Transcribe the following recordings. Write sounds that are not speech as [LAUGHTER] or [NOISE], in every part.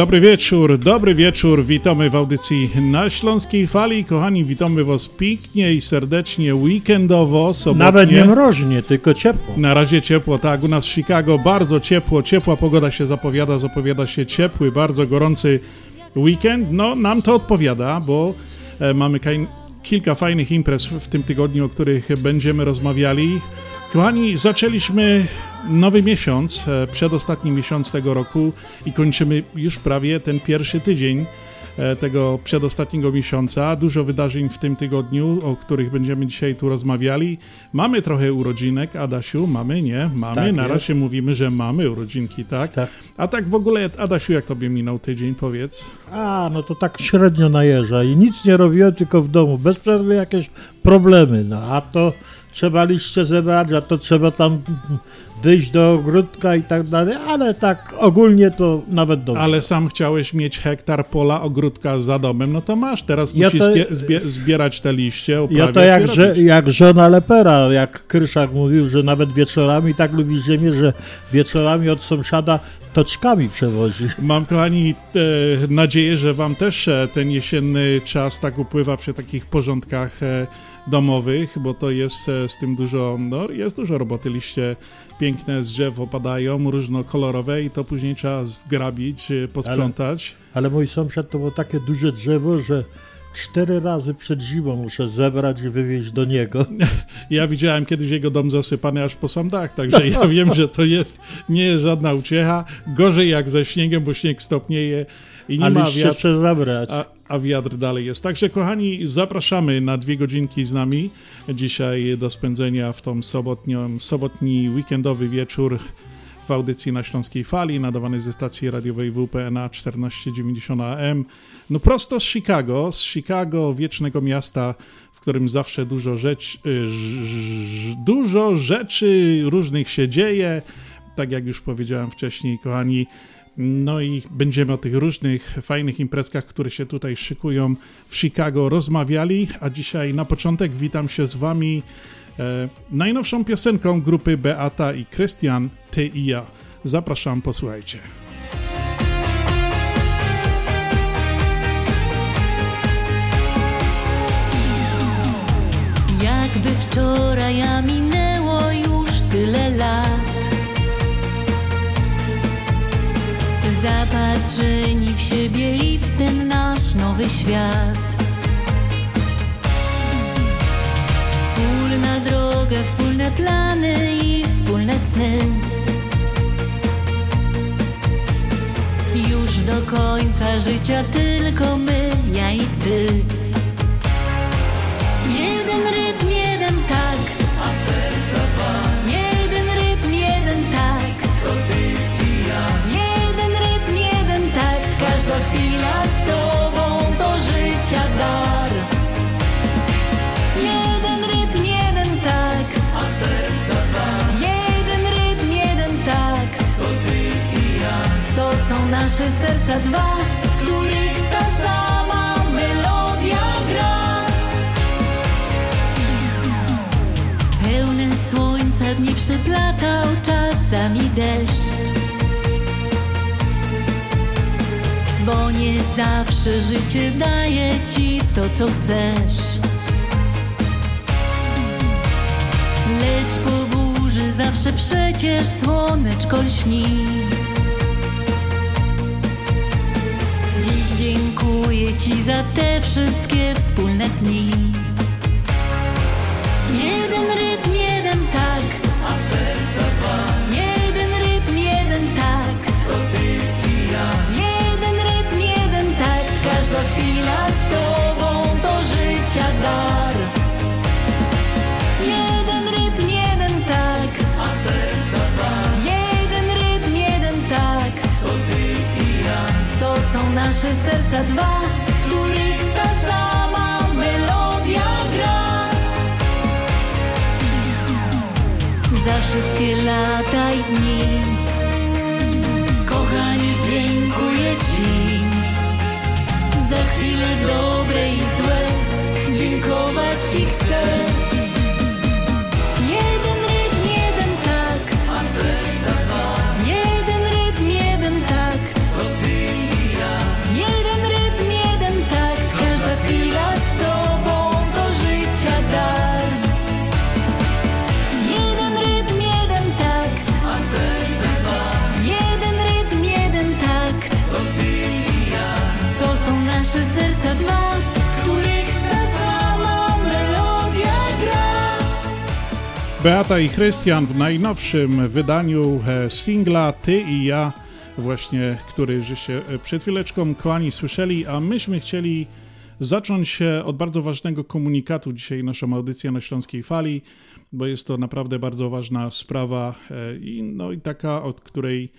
Dobry wieczór, dobry wieczór. Witamy w audycji na Śląskiej Fali. Kochani, witamy Was pięknie i serdecznie, weekendowo, sobotnie. Nawet nie mroźnie, tylko ciepło. Na razie ciepło, tak. U nas w Chicago bardzo ciepło, ciepła pogoda się zapowiada, zapowiada się ciepły, bardzo gorący weekend. No, nam to odpowiada, bo e, mamy kilka fajnych imprez w tym tygodniu, o których będziemy rozmawiali. Kochani, zaczęliśmy nowy miesiąc, e, przedostatni miesiąc tego roku i kończymy już prawie ten pierwszy tydzień e, tego przedostatniego miesiąca. Dużo wydarzeń w tym tygodniu, o których będziemy dzisiaj tu rozmawiali. Mamy trochę urodzinek, Adasiu, mamy, nie? Mamy, Tak na razie mówimy, że mamy urodzinki, tak? Tak. A tak w ogóle, Adasiu, jak tobie minął tydzień, powiedz? A, no to tak średnio najeżdża i nic nie robiłem, tylko w domu. Bez przerwy jakieś problemy, no a to trzeba liście zebrać, a to trzeba tam wyjść do ogródka i tak dalej, ale tak ogólnie to nawet dobrze. Ale sam chciałeś mieć hektar pola, ogródka za domem, no to masz. Teraz Ja musisz to- zbie- zbie- zbierać te liście, Ja oprawiać to jak, że, jak żona Lepera, jak Kryszak mówił, że nawet wieczorami tak lubi ziemię, że wieczorami od sąsiada toczkami przewozi. Mam, kochani, e, nadzieję, że wam też e, ten jesienny czas tak upływa przy takich porządkach e, domowych, bo to jest e, z tym dużo, no jest dużo roboty, liście piękne z drzew opadają, różnokolorowe i to później trzeba zgrabić, e, posprzątać. Ale mój sąsiad to było takie duże drzewo, że cztery razy przed zimą muszę zebrać i wywieźć do niego. [LAUGHS] Ja widziałem kiedyś jego dom zasypany aż po sam dach, także ja wiem, że to jest, nie jest żadna uciecha. Gorzej jak ze śniegiem, bo śnieg stopnieje i nie A ma trzeba zabrać. A, a wiatr dalej jest. Także, kochani, zapraszamy na dwie godzinki z nami dzisiaj do spędzenia w tą sobotnią, sobotni weekendowy wieczór w audycji na Śląskiej Fali, nadawanej ze stacji radiowej WPNA 1490 AM. No prosto z Chicago, z Chicago, wiecznego miasta, w którym zawsze dużo, rzecz, y, dużo rzeczy różnych się dzieje. Tak jak już powiedziałem wcześniej, kochani, no i będziemy o tych różnych fajnych imprezkach, które się tutaj szykują w Chicago rozmawiali, a dzisiaj na początek witam się z wami e, najnowszą piosenką grupy Beata i Krystian, Ty i ja. Zapraszam, posłuchajcie. Jakby wczoraj, minęło już tyle lat. Zapatrzeni w siebie i w ten nasz nowy świat. Wspólna droga, wspólne plany i wspólne sny. Już do końca życia tylko my, ja i ty. Serca dwa, w których ta sama melodia gra. Pełne słońca dni przyplatał czasami deszcz. Bo nie zawsze życie daje ci to, co chcesz. Lecz po burzy zawsze przecież słoneczko lśni dziękuję ci za te wszystkie wspólne dni serca dwa, w których ta sama melodia gra. Za wszystkie lata i dni, kochani, dziękuję Ci. Za chwile dobre i złe, dziękować Ci chcę. Beata i Krystian w najnowszym wydaniu e, singla Ty i ja, właśnie, który żeście e, przed chwileczką kochani słyszeli, a myśmy chcieli zacząć od bardzo ważnego komunikatu dzisiaj naszą audycję na Śląskiej Fali, bo jest to naprawdę bardzo ważna sprawa e, i, no, i taka, od której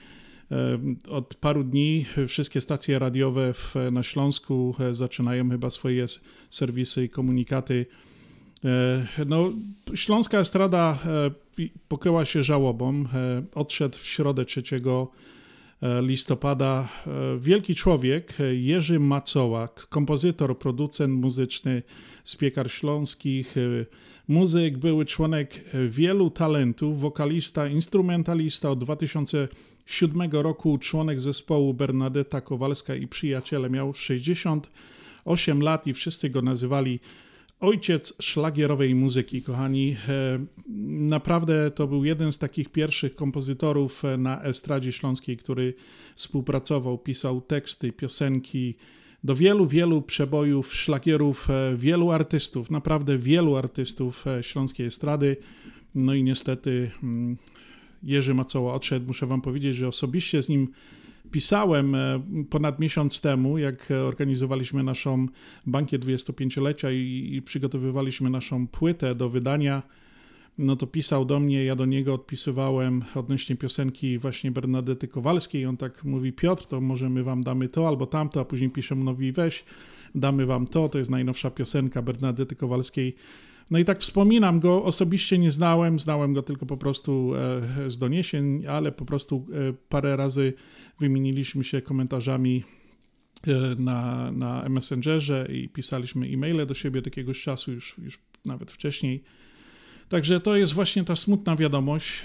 od paru dni wszystkie stacje radiowe w, na Śląsku zaczynają chyba swoje serwisy i komunikaty No, śląska estrada e, pokryła się żałobą. E, Odszedł w środę 3 e, listopada e, wielki człowiek e, Jerzy Macoła, kompozytor, producent muzyczny z piekar śląskich, e, muzyk, były członek e, wielu talentów, wokalista, instrumentalista od 2007 roku, członek zespołu Bernadetta Kowalska i przyjaciele. Miał 68 lat i wszyscy go nazywali ojciec szlagierowej muzyki, kochani. E, Naprawdę to był jeden z takich pierwszych kompozytorów e, na estradzie śląskiej, który współpracował, pisał teksty, piosenki do wielu, wielu przebojów, szlagierów, e, wielu artystów, naprawdę wielu artystów śląskiej estrady. No i niestety mm, Jerzy Macoła odszedł. Muszę wam powiedzieć, że osobiście z nim pisałem e, ponad miesiąc temu, jak organizowaliśmy naszą bankiet 25-lecia i, i przygotowywaliśmy naszą płytę do wydania. No to pisał do mnie, ja do niego odpisywałem odnośnie piosenki właśnie Bernadety Kowalskiej. On tak mówi, Piotr, to może my wam damy to albo tamto, a później pisze mówi, weź, damy wam to, to jest najnowsza piosenka Bernadety Kowalskiej. No i tak wspominam go, osobiście nie znałem, znałem go tylko po prostu e, z doniesień, ale po prostu e, parę razy wymieniliśmy się komentarzami e, na, na Messengerze i pisaliśmy e-maile do siebie od jakiegoś czasu, już, już nawet wcześniej. Także to jest właśnie ta smutna wiadomość.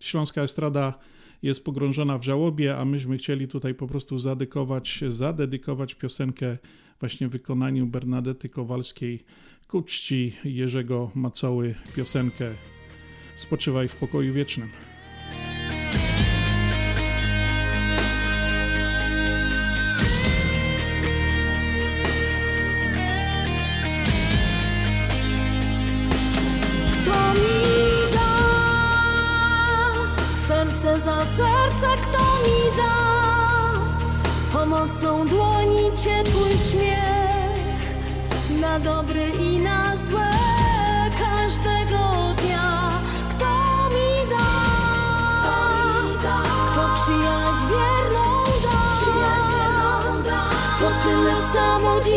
Śląska estrada jest pogrążona w żałobie, a myśmy chcieli tutaj po prostu zadedykować, zadedykować piosenkę właśnie wykonaniu Bernadety Kowalskiej ku czci Jerzego Macoły piosenkę Spoczywaj w pokoju wiecznym. Kto mi da serce za serce, kto mi da pomocną dłoni, ciepły śmiech na dobre i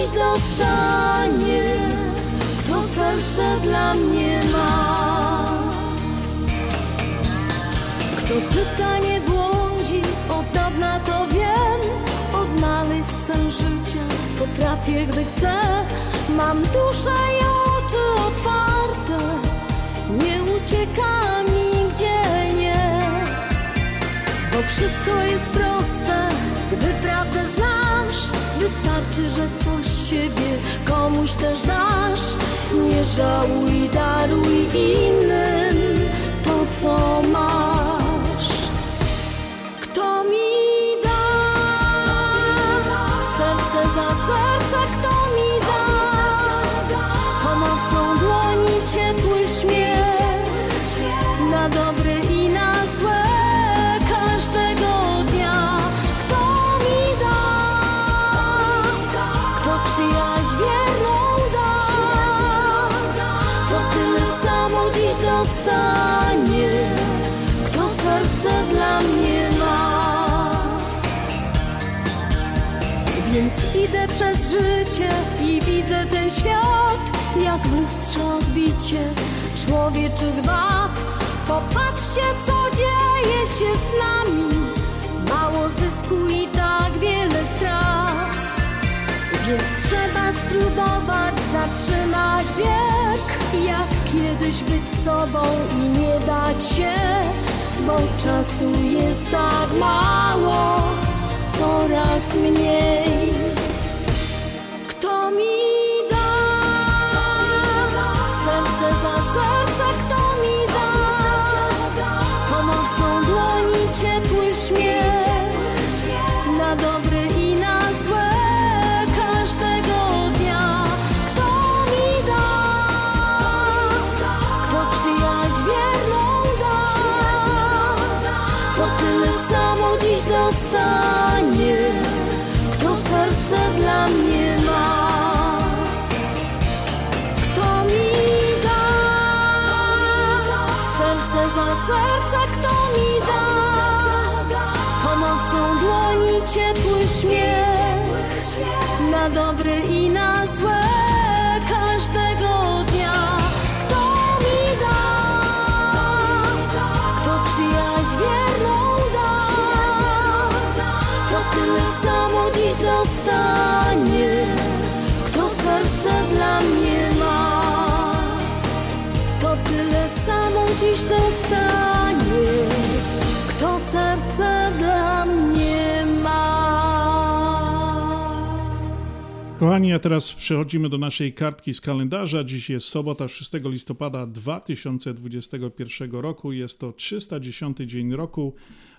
dziś dostanie kto serce dla mnie ma. Kto pyta, nie błądzi, od dawna to wiem, odnaleźć sens życia potrafię, gdy chcę. Mam duszę i oczy otwarte, nie uciekam nigdzie, nie. Bo wszystko jest proste, gdy prawdę znasz. Wystarczy, że coś siebie komuś też dasz. Nie żałuj, daruj innym to, co masz. Idę przez życie i widzę ten świat, jak w lustrze odbicie człowieczych wad. Popatrzcie, co dzieje się z nami. Mało zysku i tak wiele strat. Więc trzeba spróbować zatrzymać bieg. Jak kiedyś być sobą i nie dać się, bo czasu jest tak mało, coraz mniej. Dziś dostanie, kto serce dla mnie ma. Kto mi da serce za serce, kto mi da pomocną dłoń i ciepły śmiech na dobre i na dziś dostanie, kto serce dla mnie ma. Kochani, a teraz przechodzimy do naszej kartki z kalendarza. Dziś jest sobota, 6 listopada 2021 roku. Jest to 310 dzień roku,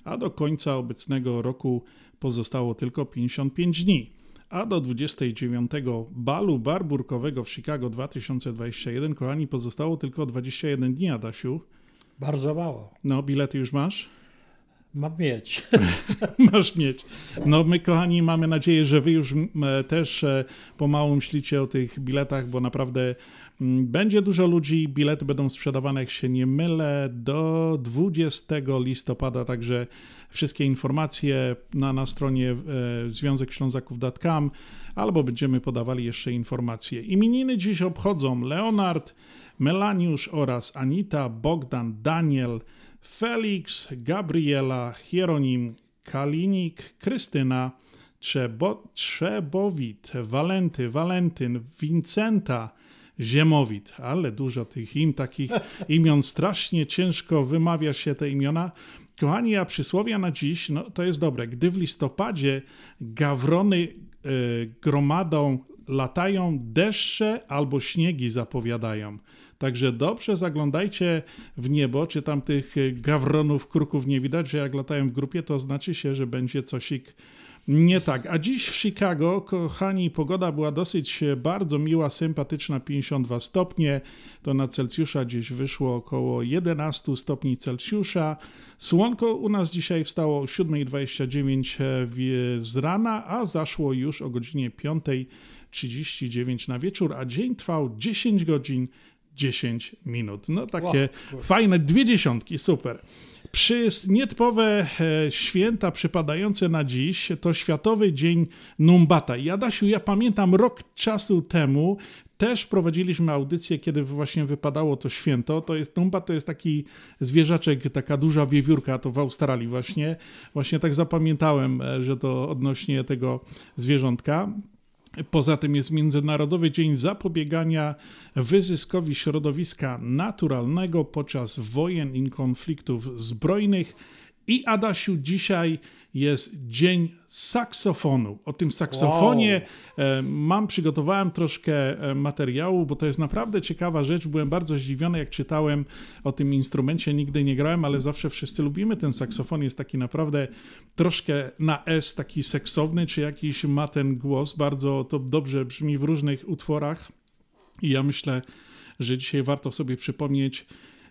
a do końca obecnego roku pozostało tylko 55 dni. A do 29 balu barburkowego w Chicago 2021, kochani, pozostało tylko 21 dni, Adasiu. Bardzo mało. No, bilety już masz? Mam mieć. [LAUGHS] Masz mieć. No my, kochani, mamy nadzieję, że wy już e, też e, pomału myślicie o tych biletach, bo naprawdę będzie dużo ludzi. Bilety będą sprzedawane, jak się nie mylę, do 20 listopada, także wszystkie informacje na, na stronie e, związekślązaków.com albo będziemy podawali jeszcze informacje. Imieniny dziś obchodzą Leonard, Melaniusz oraz Anita, Bogdan, Daniel, Felix, Gabriela, Hieronim, Kalinik, Krystyna, Trzebo, Trzebowit, Walenty, Walentyn, Wincenta, Ziemowit, ale dużo tych im, takich [LAUGHS] imion, strasznie ciężko wymawia się te imiona. Kochani, a przysłowia na dziś, no to jest dobre. Gdy w listopadzie gawrony y, gromadą latają, deszcze albo śniegi zapowiadają. Także dobrze zaglądajcie w niebo, czy tam tych y, gawronów, kruków nie widać, że jak latają w grupie, to znaczy się, że będzie cosik nie tak. A dziś w Chicago, kochani, pogoda była dosyć e, bardzo miła, sympatyczna, 52 stopnie. To na Celsjusza gdzieś wyszło około 11 stopni Celsjusza. Słonko u nas dzisiaj wstało o 7.29 e, z rana, a zaszło już o godzinie 5.39 na wieczór, a dzień trwał 10 godzin 10 minut. No takie fajne dwie dziesiątki, super. Przy nietypowe e, święta przypadające na dziś to Światowy Dzień Numbata. I Adasiu, ja pamiętam rok czasu temu też prowadziliśmy audycję, kiedy właśnie wypadało to święto. To jest Numbat, to jest taki zwierzaczek, taka duża wiewiórka, to w Australii właśnie. Właśnie tak zapamiętałem, e, że to odnośnie tego zwierzątka. Poza tym jest Międzynarodowy Dzień Zapobiegania Wyzyskowi Środowiska Naturalnego podczas wojen i konfliktów zbrojnych. I Adasiu, dzisiaj jest Dzień Saksofonu. O tym saksofonie e, mam, przygotowałem troszkę e, materiału, bo to jest naprawdę ciekawa rzecz. Byłem bardzo zdziwiony, jak czytałem o tym instrumencie. Nigdy nie grałem, ale zawsze wszyscy lubimy ten saksofon. Jest taki naprawdę troszkę na S, taki seksowny, czy jakiś ma ten głos. Bardzo to dobrze brzmi w różnych utworach. I ja myślę, że dzisiaj warto sobie przypomnieć,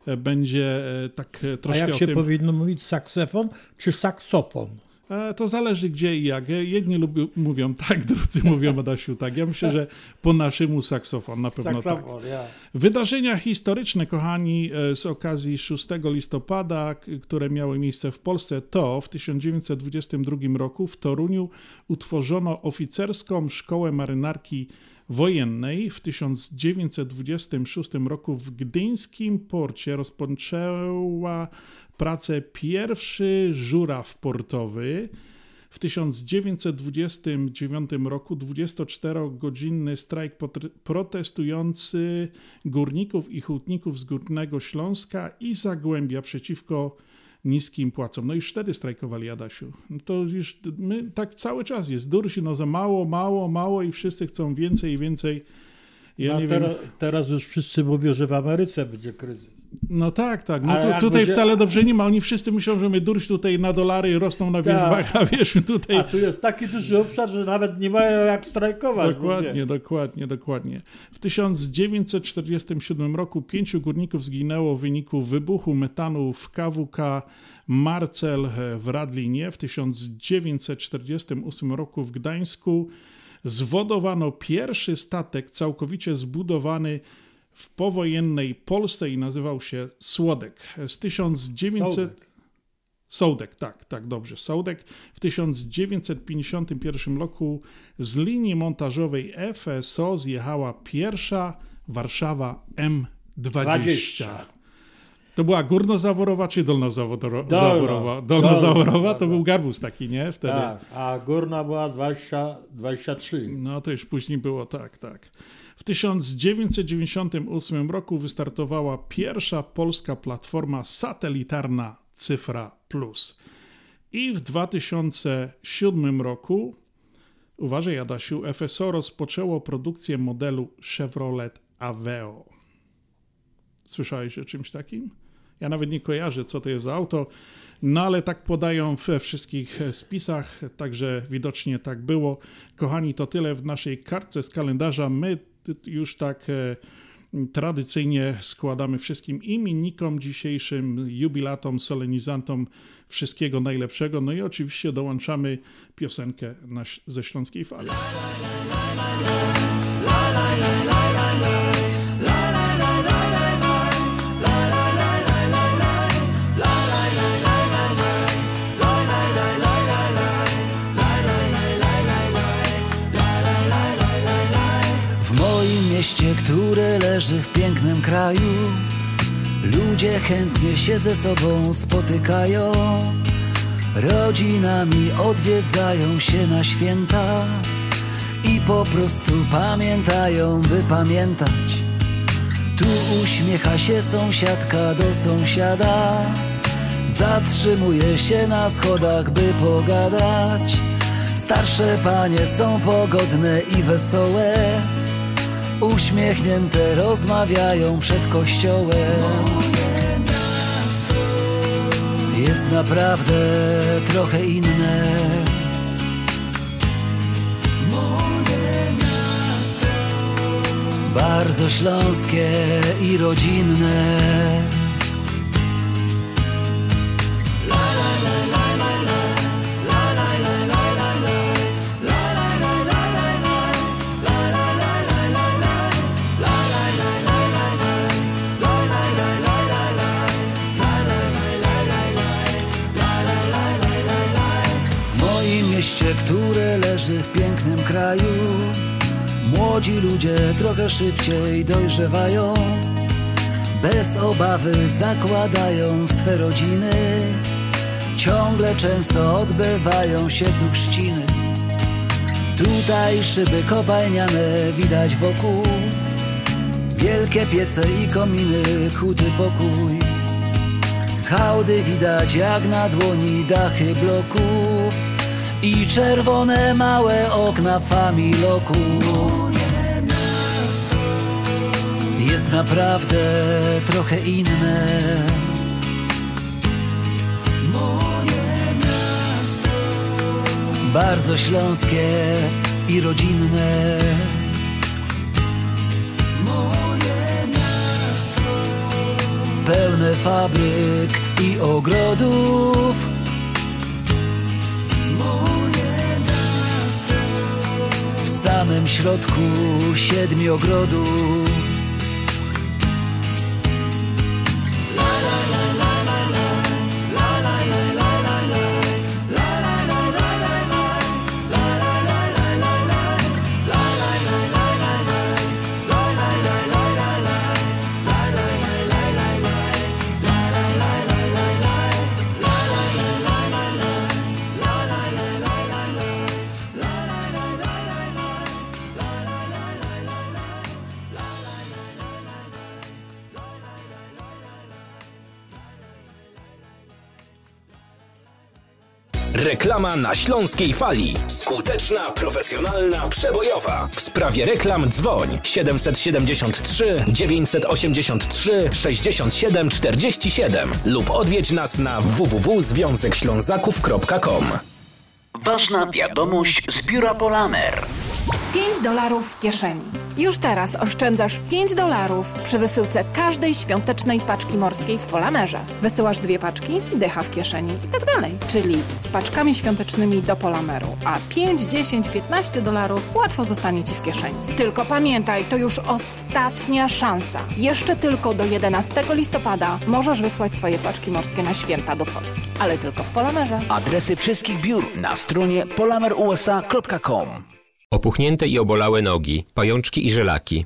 e, będzie tak e, A troszkę jak się tym. powinno mówić saksofon czy saksofon? E, To zależy gdzie i jak. Jedni lubią, mówią tak, [LAUGHS] drudzy mówią Adasiu tak. Ja myślę, że po naszemu saksofon na pewno tak. Wydarzenia historyczne, kochani, e, z okazji 6 listopada, które miały miejsce w Polsce, to w 1922 roku w Toruniu utworzono oficerską szkołę marynarki wojennej w 1926 roku w gdyńskim porcie rozpoczęła pracę pierwszy żuraw portowy. W 1929 roku 24-godzinny strajk protestujący górników i hutników z Górnego Śląska i Zagłębia przeciwko niskim płacom. No już wtedy strajkowali, Adasiu. No to już my, tak cały czas jest. Dursi, no za mało, mało, mało i wszyscy chcą więcej i więcej. Ja no, teraz, teraz, już wszyscy mówią, że w Ameryce będzie kryzys. No tak, tak. No tu, tutaj będzie... wcale dobrze nie ma. Oni wszyscy myślą, że my durś tutaj na dolary rosną na wierzbach, tak. a wiesz, tutaj... A tu jest taki duży obszar, że nawet nie mają jak strajkować. Dokładnie, dokładnie, dokładnie. W 1947 roku pięciu górników zginęło w wyniku wybuchu metanu w KWK Marcel w Radlinie. W 1948 roku w Gdańsku zwodowano pierwszy statek całkowicie zbudowany w powojennej Polsce i nazywał się Słodek. Z 1900... Sołdek. Sołdek, tak, tak, dobrze. Sołdek w 1951 roku z linii montażowej FSO zjechała pierwsza Warszawa M20. 20. To była górnozaworowa czy dolnozaworowa? Dolno, dolnozaworowa to był garbus taki, nie? Wtedy. Tak, a górna była 20, 23. No to już później było tak, tak. W 1998 roku wystartowała pierwsza polska platforma satelitarna Cyfra Plus. I w 2007 roku, uważaj Adasiu, FSO rozpoczęło produkcję modelu Chevrolet Aveo. Słyszałeś o czymś takim? Ja nawet nie kojarzę, co to jest za auto, no ale tak podają we wszystkich spisach, także widocznie tak było. Kochani, to tyle w naszej kartce z kalendarza. My już tak e, tradycyjnie składamy wszystkim imiennikom dzisiejszym, jubilatom, solenizantom wszystkiego najlepszego. No i oczywiście dołączamy piosenkę ze Śląskiej Fali. Mieście, które leży w pięknym kraju Ludzie chętnie się ze sobą spotykają. Rodzinami odwiedzają się na święta I po prostu pamiętają, by pamiętać. Tu uśmiecha się sąsiadka do sąsiada Zatrzymuje się na schodach, by pogadać. Starsze panie są pogodne i wesołe Uśmiechnięte rozmawiają przed kościołem. Jest naprawdę trochę inne. Bardzo śląskie i rodzinne ludzie trochę szybciej dojrzewają, bez obawy zakładają swe rodziny. Ciągle często odbywają się tu chrzciny. Tutaj szyby kopalniane widać wokół, wielkie piece i kominy, chudy pokój. Z hałdy widać jak na dłoni dachy bloków i czerwone małe okna familoku. Jest naprawdę trochę inne. Bardzo śląskie i rodzinne. Pełne fabryk i ogrodów. Samym środku siedmiu ogrodów Reklama na Śląskiej Fali. Skuteczna, profesjonalna, przebojowa. W sprawie reklam dzwoń 773 983 67 47 lub odwiedź nas na www.związekślązaków.com. Ważna wiadomość z biura Polamer. 5 dolarów w kieszeni. Już teraz oszczędzasz 5 dolarów przy wysyłce każdej świątecznej paczki morskiej w Polamerze. Wysyłasz dwie paczki, dycha w kieszeni i tak dalej. Czyli z paczkami świątecznymi do Polameru, a 5, 10, 15 dolarów łatwo zostanie Ci w kieszeni. Tylko pamiętaj, to już ostatnia szansa. Jeszcze tylko do 11 listopada możesz wysłać swoje paczki morskie na święta do Polski. Ale tylko w Polamerze. Adresy wszystkich biur na stronie polamerusa.com. Opuchnięte i obolałe nogi, pajączki i żelaki,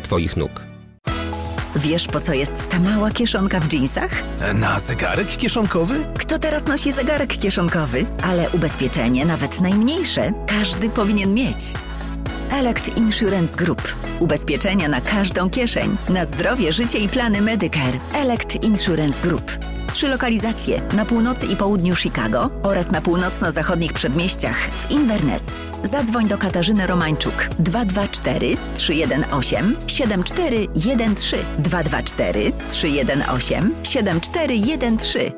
Twoich nóg. Wiesz, po co jest ta mała kieszonka w dżinsach? Na zegarek kieszonkowy? Kto teraz nosi zegarek kieszonkowy? Ale ubezpieczenie, nawet najmniejsze, każdy powinien mieć. Elect Insurance Group. Ubezpieczenia na każdą kieszeń. Na zdrowie, życie i plany Medicare. Elect Insurance Group. Trzy lokalizacje na północy i południu Chicago oraz na północno-zachodnich przedmieściach w Inverness. Zadzwoń do Katarzyny Romańczuk 224 318 7413 224 318 7413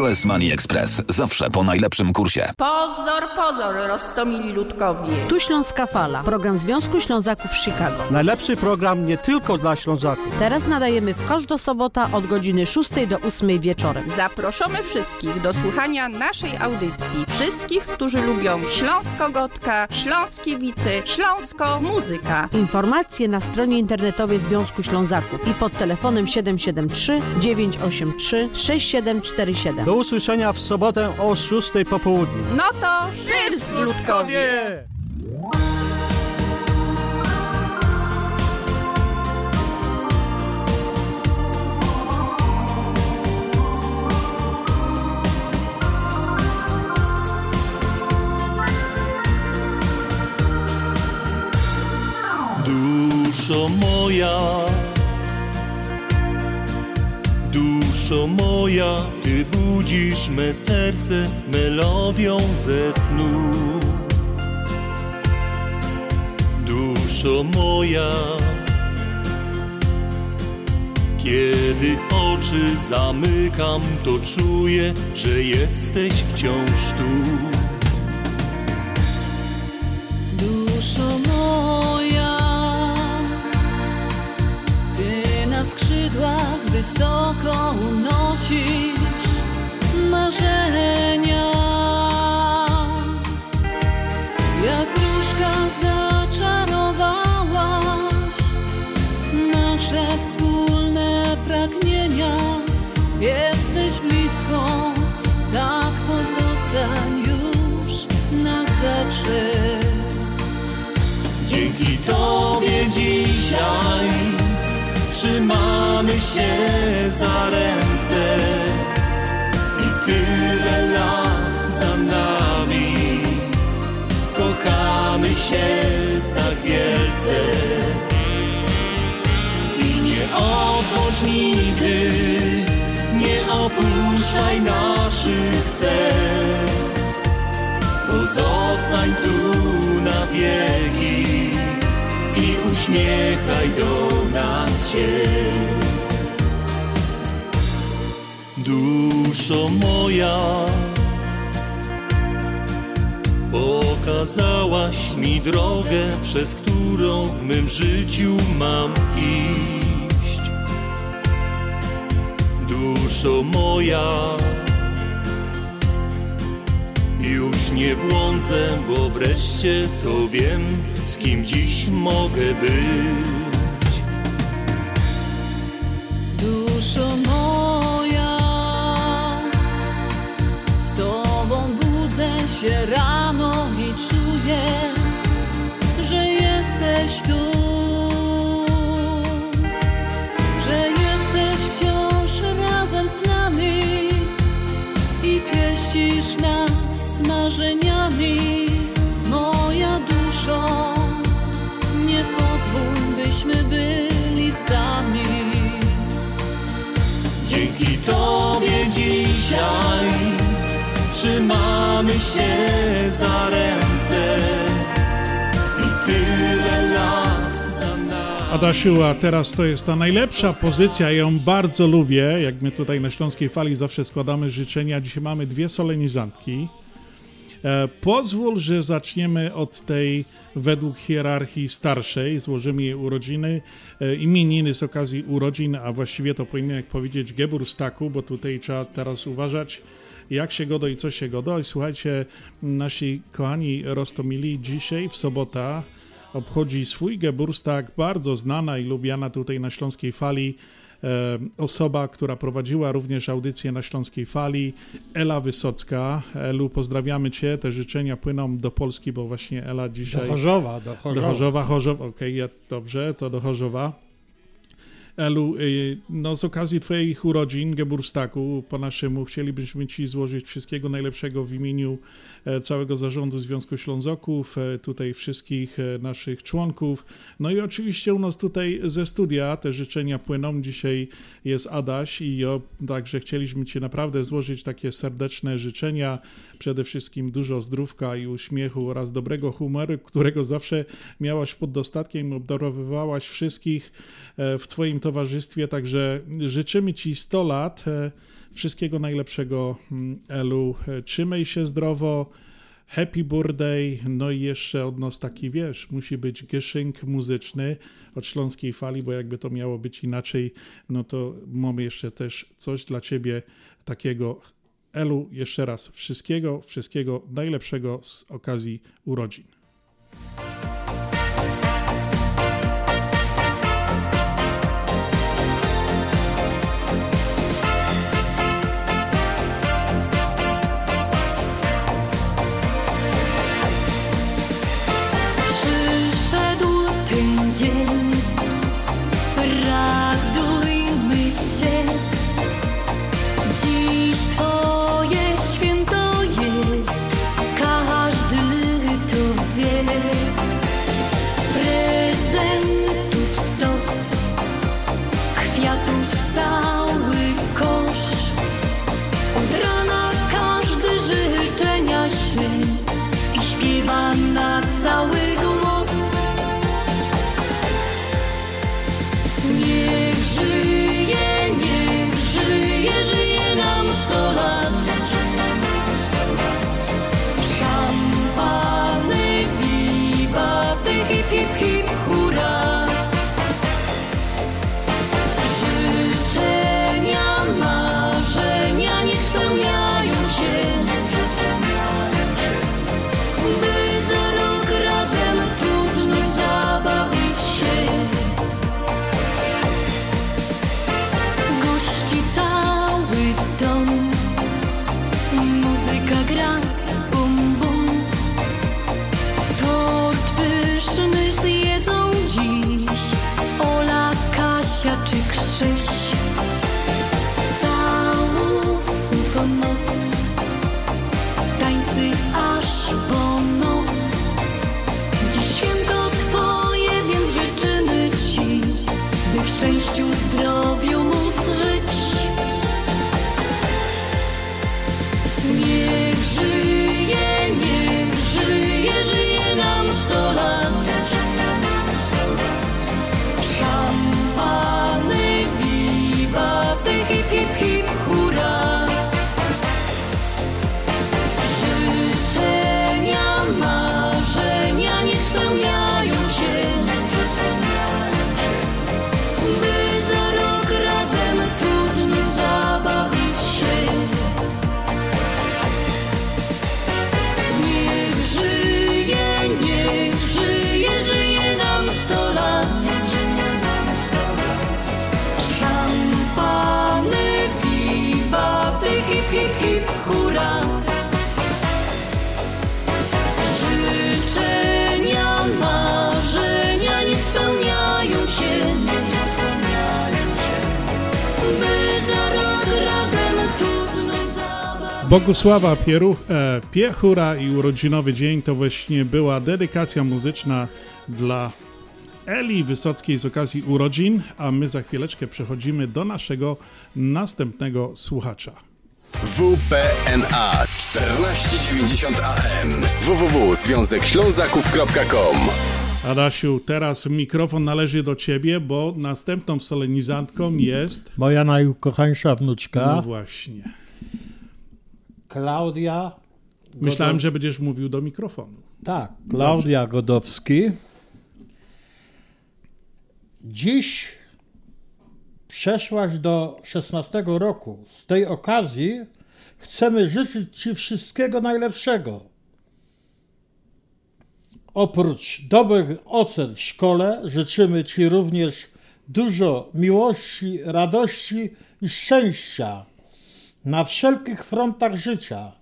US Money Express. Zawsze po najlepszym kursie. Pozor, pozor, roztomili ludkowie. Tu Śląska Fala, program Związku Ślązaków w Chicago. Najlepszy program nie tylko dla Ślązaków. Teraz nadajemy w każdą sobota od godziny 6 do 8 wieczorem. Zaproszamy wszystkich do słuchania naszej audycji. Wszystkich, którzy lubią Śląsko-Gotka, Śląskiewicy, Śląsko-Muzyka. Informacje na stronie internetowej Związku Ślązaków i pod telefonem 773 983 6747. Do usłyszenia w sobotę o 6 po południu. No to szyz, ludkowie! Duszo moja, duszo moja, Ty budzisz me serce melodią ze snu. Duszo moja, kiedy oczy zamykam, to czuję, że jesteś wciąż tu. Duszo moja, na skrzydłach wysoko unosisz marzenia. Jak różka zaczarowałaś nasze wspólne pragnienia. Jesteś blisko, tak pozostań już na zawsze. Dzięki Tobie dzisiaj trzymamy się za ręce i tyle lat za nami. Kochamy się tak wielce i nie odchodź nigdy, nie opuszczaj naszych serc. Pozostań tu na wieki uśmiechaj do nas się. Duszo moja, Pokazałaś mi drogę, przez którą w mym życiu mam iść. Duszo moja, już nie błądzę, bo wreszcie to wiem, z kim dziś mogę być. Duszo moja, z Tobą budzę się rano i czuję, że jesteś tu. Nas marzeniami. Moja duszo, nie pozwól, byśmy byli sami. Dzięki Tobie dzisiaj trzymamy się za ręce i tyle lat za nami. Adasiu, a teraz to jest ta najlepsza pozycja, ja ją bardzo lubię, jak my tutaj na Śląskiej Fali zawsze składamy życzenia. Dzisiaj mamy dwie solenizantki. E, pozwól, że zaczniemy od tej według hierarchii starszej, złożymy jej urodziny, e, imieniny z okazji urodzin, a właściwie to powinienem powiedzieć Geburstaku, bo tutaj trzeba teraz uważać, jak się godo i co się godo. I słuchajcie, nasi kochani Rostomili dzisiaj w sobota obchodzi swój Geburstak, bardzo znana i lubiana tutaj na Śląskiej Fali osoba, która prowadziła również audycję na Śląskiej Fali, Ela Wysocka. Elu, pozdrawiamy Cię, te życzenia płyną do Polski, bo właśnie Ela dzisiaj... Do Chorzowa, do Chorzowa. Do Chorzowa, okej, ja, dobrze, to do Chorzowa. Elu, y, no z okazji Twoich urodzin, Geburstaku, po naszemu, chcielibyśmy Ci złożyć wszystkiego najlepszego w imieniu całego zarządu Związku Ślązoków, e, tutaj wszystkich e, naszych członków. No i oczywiście u nas tutaj ze studia te życzenia płyną. Dzisiaj jest Adaś i o, także chcieliśmy Ci naprawdę złożyć takie serdeczne życzenia. Przede wszystkim dużo zdrówka i uśmiechu oraz dobrego humoru, którego zawsze miałaś pod dostatkiem, obdarowywałaś wszystkich e, w Twoim towarzystwie, także życzymy Ci 100 lat, e, wszystkiego najlepszego mm, Elu, trzymaj się zdrowo, happy birthday, no i jeszcze od nas taki, wiesz, musi być gyszynk muzyczny od Śląskiej Fali, bo jakby to miało być inaczej, no to mamy jeszcze też coś dla Ciebie takiego. Elu, jeszcze raz wszystkiego, wszystkiego najlepszego z okazji urodzin. Bogusława Pieruch, e, Piechura i urodzinowy dzień to właśnie była dedykacja muzyczna dla Eli Wysockiej z okazji urodzin, a my za chwileczkę przechodzimy do naszego następnego słuchacza. WPNA 1490 AM www.związekślązaków.com Adasiu, teraz mikrofon należy do ciebie, bo następną solenizantką jest... Moja najukochańsza wnuczka. No właśnie. Klaudia. Myślałem, że będziesz mówił do mikrofonu. Tak, Klaudia Dobrze. Godowski. Dziś przeszłaś do 16 roku. Z tej okazji chcemy życzyć Ci wszystkiego najlepszego. Oprócz dobrych ocen w szkole życzymy Ci również dużo miłości, radości i szczęścia na wszelkich frontach życia.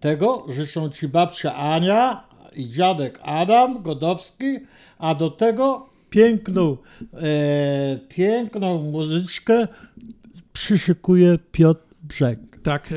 Tego życzą Ci babcia Ania i dziadek Adam Godowski, a do tego piękną, e, piękną muzyczkę przyszykuje Piotr Brzeg. Tak, e,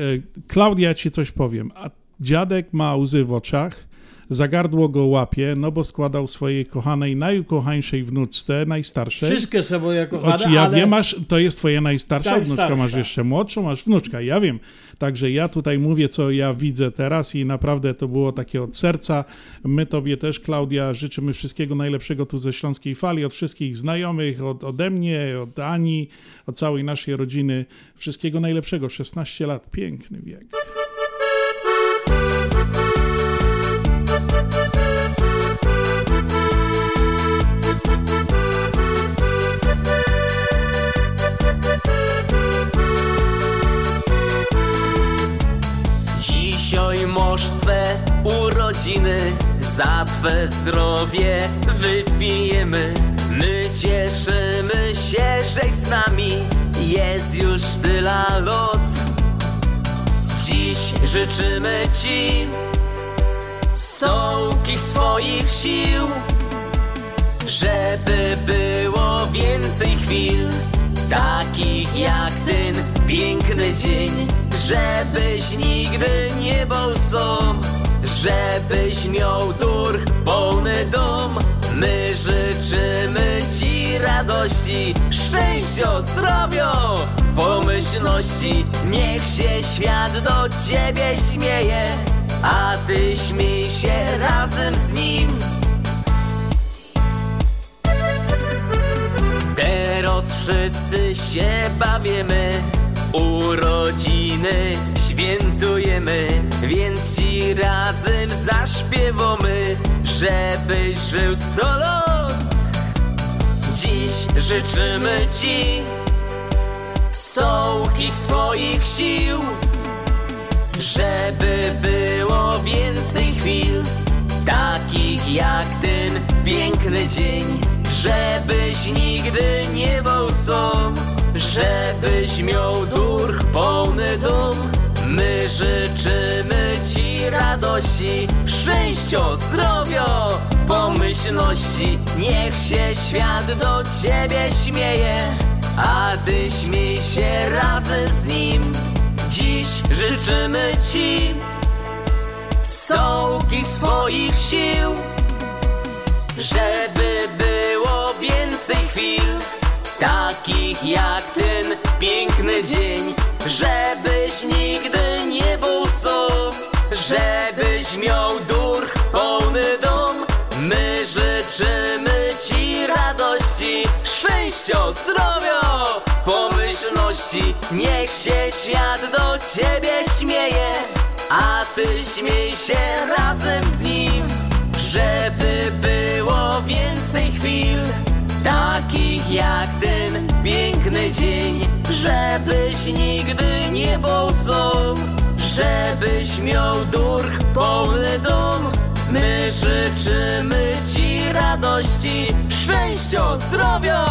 Klaudia Ci coś powiem. A dziadek ma łzy w oczach Zagardło go łapie, no bo składał swojej kochanej, najukochańszej wnuczce, najstarszej. Wszystkie są moje kochane, Oczy, ja ale... wiem, masz, to jest twoja najstarsza, najstarsza wnuczka, masz jeszcze młodszą, masz wnuczka, ja wiem. Także ja tutaj mówię, co ja widzę teraz i naprawdę to było takie od serca. My tobie też, Klaudia, życzymy wszystkiego najlepszego tu ze Śląskiej Fali, od wszystkich znajomych, od, ode mnie, od Ani, od całej naszej rodziny. Wszystkiego najlepszego. 16 lat, piękny wiek. Urodziny Za twe zdrowie wypijemy. My cieszymy się, żeś z nami. Jest już tyle lot. Dziś życzymy Ci Sołkich swoich sił Żeby było więcej chwil Takich jak ten piękny dzień Żebyś nigdy nie był sam Żebyś miał durch pełny dom. My życzymy Ci radości, szczęścia, zdrowia, pomyślności. Niech się świat do Ciebie śmieje A Ty śmiej się razem z nim. Teraz wszyscy się bawimy Urodziny świętujemy Więc ci razem zaśpiewamy Żebyś żył sto lat. Dziś życzymy ci Sołkich swoich sił Żeby było więcej chwil Takich jak ten piękny dzień Żebyś nigdy nie był sam Żebyś miał durch pełny dom My życzymy Ci radości, szczęścia, zdrowia, pomyślności. Niech się świat do Ciebie śmieje A Ty śmiej się razem z nim. Dziś życzymy Ci Sołkich swoich sił Żeby było więcej chwil Takich jak ten piękny dzień Żebyś nigdy nie był sam. Żebyś miał durch pełny dom. My życzymy Ci radości Szczęścia, zdrowia, pomyślności. Niech się świat do Ciebie śmieje A Ty śmiej się razem z nim. Żeby było więcej chwil Takich jak ten piękny dzień Żebyś nigdy nie był sam Żebyś miał durch pełny dom. My życzymy Ci radości Szczęścia, zdrowia,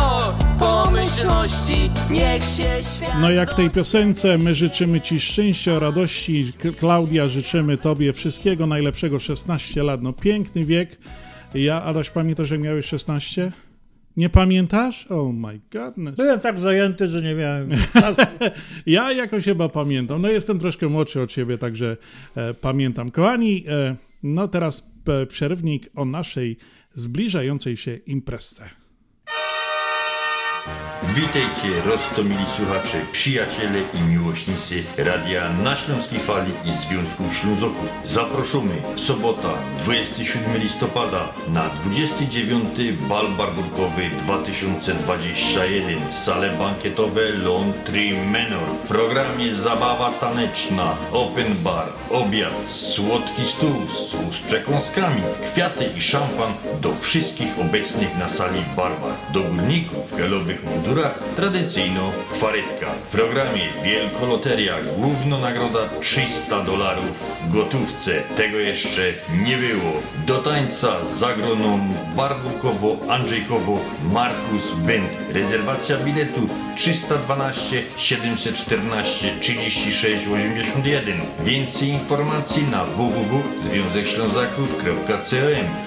pomyślności. Niech się świat... No jak tej piosence my życzymy Ci szczęścia, radości. Klaudia, życzymy Tobie wszystkiego najlepszego. 16 lat, no piękny wiek. Ja, Adaś, pamiętasz jak miałeś 16? Nie pamiętasz? Oh my godness. Byłem tak zajęty, że nie miałem czasu. [LAUGHS] ja jakoś chyba pamiętam. No jestem troszkę młodszy od ciebie, także e, pamiętam. Kochani, e, no teraz e, przerywnik o naszej zbliżającej się imprezce. Witajcie roztomili słuchacze, przyjaciele i miłośnicy Radia na Śląskiej Fali i Związku Ślązoków. Zaproszony sobota 27 listopada na 29 Bal Barburkowy 2021 sale bankietowe Laundry Manor. W programie zabawa taneczna, open bar, obiad, słodki stół z przekąskami, kwiaty i szampan do wszystkich obecnych na sali barbar. Do górników mundurach tradycyjno kwarytka. W programie Wielkoloteria główna nagroda 300 dolarów gotówce. Tego jeszcze nie było. Do tańca zagroną Barburkowo, Andrzejkowo, Markus Bent. Rezerwacja biletu 312 714 36 81. Więcej informacji na www.związekślązaków.com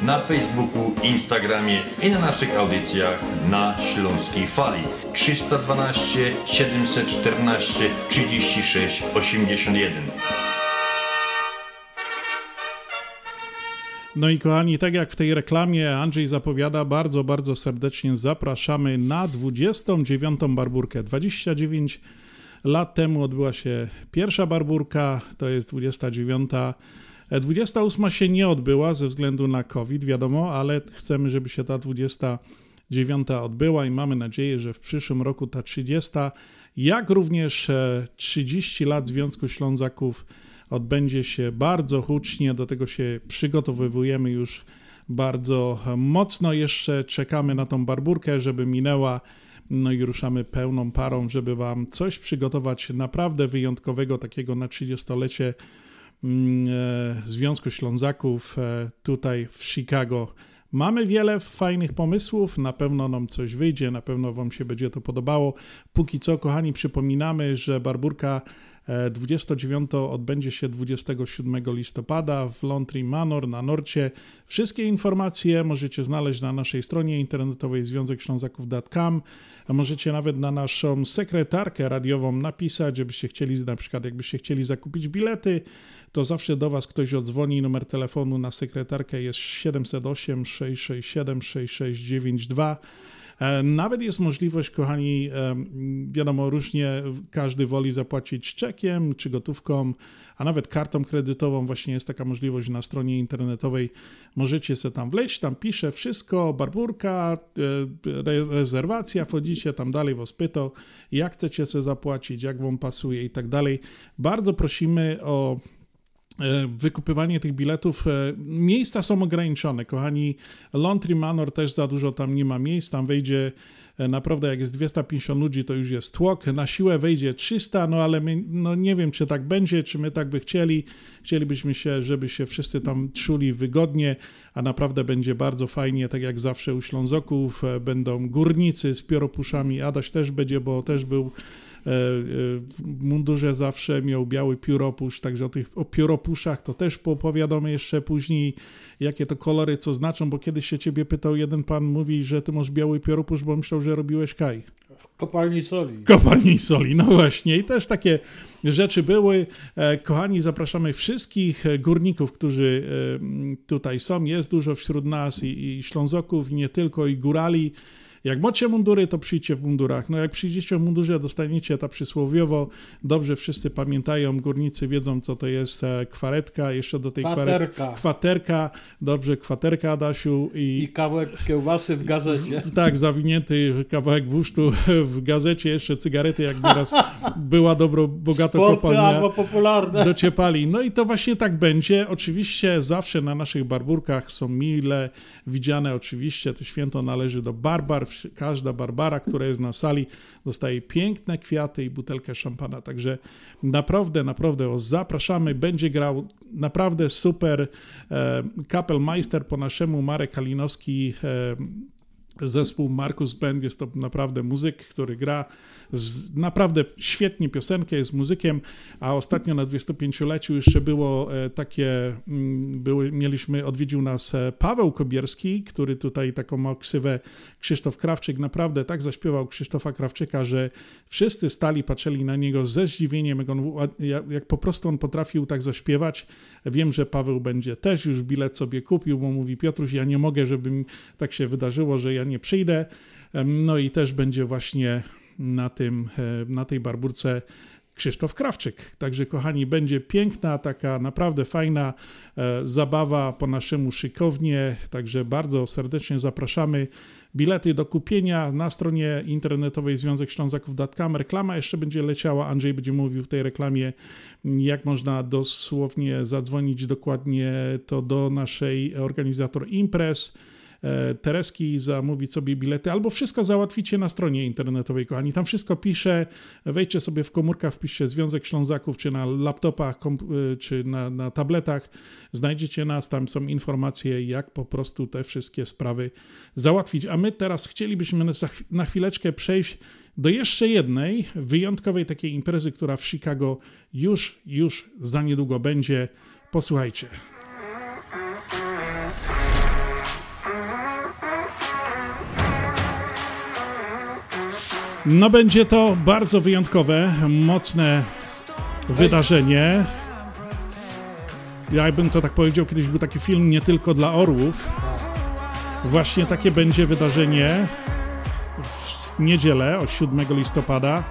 na Facebooku, Instagramie i na naszych audycjach na Śląskiej Fali. 312 714 36 81. No i kochani, tak jak w tej reklamie Andrzej zapowiada, bardzo, bardzo serdecznie zapraszamy na 29. barburkę. 29 lat temu odbyła się pierwsza barburka, to jest 29. 28 się nie odbyła ze względu na COVID, wiadomo, ale chcemy, żeby się ta 29 odbyła i mamy nadzieję, że w przyszłym roku ta 30, jak również 30 lat Związku Ślązaków odbędzie się bardzo hucznie, do tego się przygotowujemy już bardzo mocno. Jeszcze czekamy na tą barburkę, żeby minęła. No i ruszamy pełną parą, żeby Wam coś przygotować naprawdę wyjątkowego, takiego na 30-lecie Związku Ślązaków tutaj w Chicago. Mamy wiele fajnych pomysłów, na pewno nam coś wyjdzie, na pewno Wam się będzie to podobało. Póki co, kochani, przypominamy, że barburka 29 odbędzie się 27 listopada w Laundry Manor na Norcie. Wszystkie informacje możecie znaleźć na naszej stronie internetowej związekślązaków.com. Możecie nawet na naszą sekretarkę radiową napisać, żebyście chcieli, na przykład jakbyście chcieli zakupić bilety, to zawsze do Was ktoś odzwoni. Numer telefonu na sekretarkę jest 708 667 6692. Nawet jest możliwość, kochani, wiadomo, różnie każdy woli zapłacić czekiem czy gotówką, a nawet kartą kredytową. Właśnie jest taka możliwość na stronie internetowej. Możecie sobie tam wleźć, tam pisze wszystko, barburka, re rezerwacja, wchodzicie tam dalej, was pyta, jak chcecie sobie zapłacić, jak wam pasuje i tak dalej. Bardzo prosimy o wykupywanie tych biletów. Miejsca są ograniczone, kochani. Laundry Manor też za dużo tam nie ma miejsc. Tam wejdzie naprawdę, jak jest 250 ludzi, to już jest tłok. Na siłę wejdzie 300, no ale my, no nie wiem, czy tak będzie, czy my tak by chcieli. Chcielibyśmy się, żeby się wszyscy tam czuli wygodnie, a naprawdę będzie bardzo fajnie, tak jak zawsze u Ślązoków. Będą górnicy z pióropuszami. Adaś też będzie, bo też był w mundurze zawsze miał biały pióropusz, także o tych o pióropuszach to też poopowiadamy jeszcze później, jakie to kolory co znaczą, bo kiedyś się ciebie pytał jeden pan, mówi, że ty masz biały pióropusz, bo myślał, że robiłeś kaj. W kopalni soli. Kopalni soli, no właśnie. I też takie rzeczy były. Kochani, zapraszamy wszystkich górników, którzy tutaj są. Jest dużo wśród nas i, i Ślązoków, i nie tylko, i górali. Jak macie mundury, to przyjdźcie w mundurach. No jak przyjdziecie w mundurze, dostaniecie ta przysłowiowo. Dobrze wszyscy pamiętają, górnicy wiedzą, co to jest kwaretka. Jeszcze do tej kwaterka. kwaterka. Dobrze, kwaterka, Adasiu. I, I kawałek kiełbasy w gazecie. Tak, zawinięty kawałek wusztu w gazecie. Jeszcze cygarety, jak nieraz była dobro, bogato Sporty kopalnia. albo popularne. Dociepali. No i to właśnie tak będzie. Oczywiście zawsze na naszych barburkach są mile widziane. Oczywiście to święto należy do barbar każda Barbara, która jest na sali, dostaje piękne kwiaty i butelkę szampana. Także naprawdę, naprawdę zapraszamy. Będzie grał naprawdę super e, kapelmeister po naszemu, Marek Kalinowski. E, zespół Markus Band. Jest to naprawdę muzyk, który gra z, naprawdę świetnie piosenkę, jest muzykiem, a ostatnio na 25-leciu jeszcze było e, takie, mm, były, mieliśmy, odwiedził nas e, Paweł Kobierski, który tutaj taką ma ksywę Krzysztof Krawczyk. Naprawdę tak zaśpiewał Krzysztofa Krawczyka, że wszyscy stali, patrzyli na niego ze zdziwieniem, jak, on, jak po prostu on potrafił tak zaśpiewać. Wiem, że Paweł będzie też już bilet sobie kupił, bo mówi Piotruś, ja nie mogę, żeby mi tak się wydarzyło, że ja nie przyjdę. No i też będzie właśnie na, tym, e, na tej barburce Krzysztof Krawczyk. Także, kochani, będzie piękna, taka naprawdę fajna e, zabawa po naszemu szykownie. Także bardzo serdecznie zapraszamy. Bilety do kupienia na stronie internetowej Związek Ślązaków.com. Reklama jeszcze będzie leciała. Andrzej będzie mówił w tej reklamie, jak można dosłownie zadzwonić dokładnie to do naszej organizator imprez Tereski zamówić sobie bilety, albo wszystko załatwicie na stronie internetowej, kochani. Tam wszystko pisze, wejdźcie sobie w komórkach, wpiszcie Związek Ślązaków, czy na laptopach, e, czy na, na tabletach, znajdziecie nas, tam są informacje, jak po prostu te wszystkie sprawy załatwić. A my teraz chcielibyśmy na chwileczkę przejść do jeszcze jednej wyjątkowej takiej imprezy, która w Chicago już, już za niedługo będzie. Posłuchajcie. No będzie to bardzo wyjątkowe, mocne wydarzenie. Ja bym to tak powiedział, kiedyś był taki film nie tylko dla orłów. Właśnie takie będzie wydarzenie w niedzielę od 7 listopada.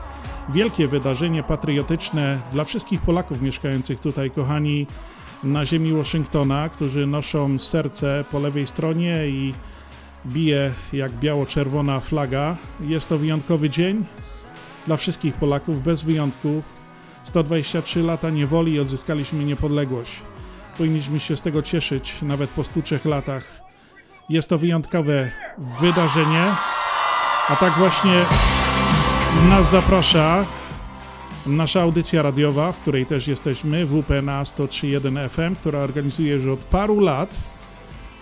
Wielkie wydarzenie patriotyczne dla wszystkich Polaków mieszkających tutaj, kochani, na ziemi Waszyngtona, którzy noszą serce po lewej stronie i bije jak biało-czerwona flaga. Jest to wyjątkowy dzień dla wszystkich Polaków, bez wyjątku. 123 lata niewoli i odzyskaliśmy niepodległość. Powinniśmy się z tego cieszyć, nawet po 103 latach. Jest to wyjątkowe wydarzenie, a tak właśnie nas zaprasza nasza audycja radiowa, w której też jesteśmy, WP na 103.1 FM, która organizuje już od paru lat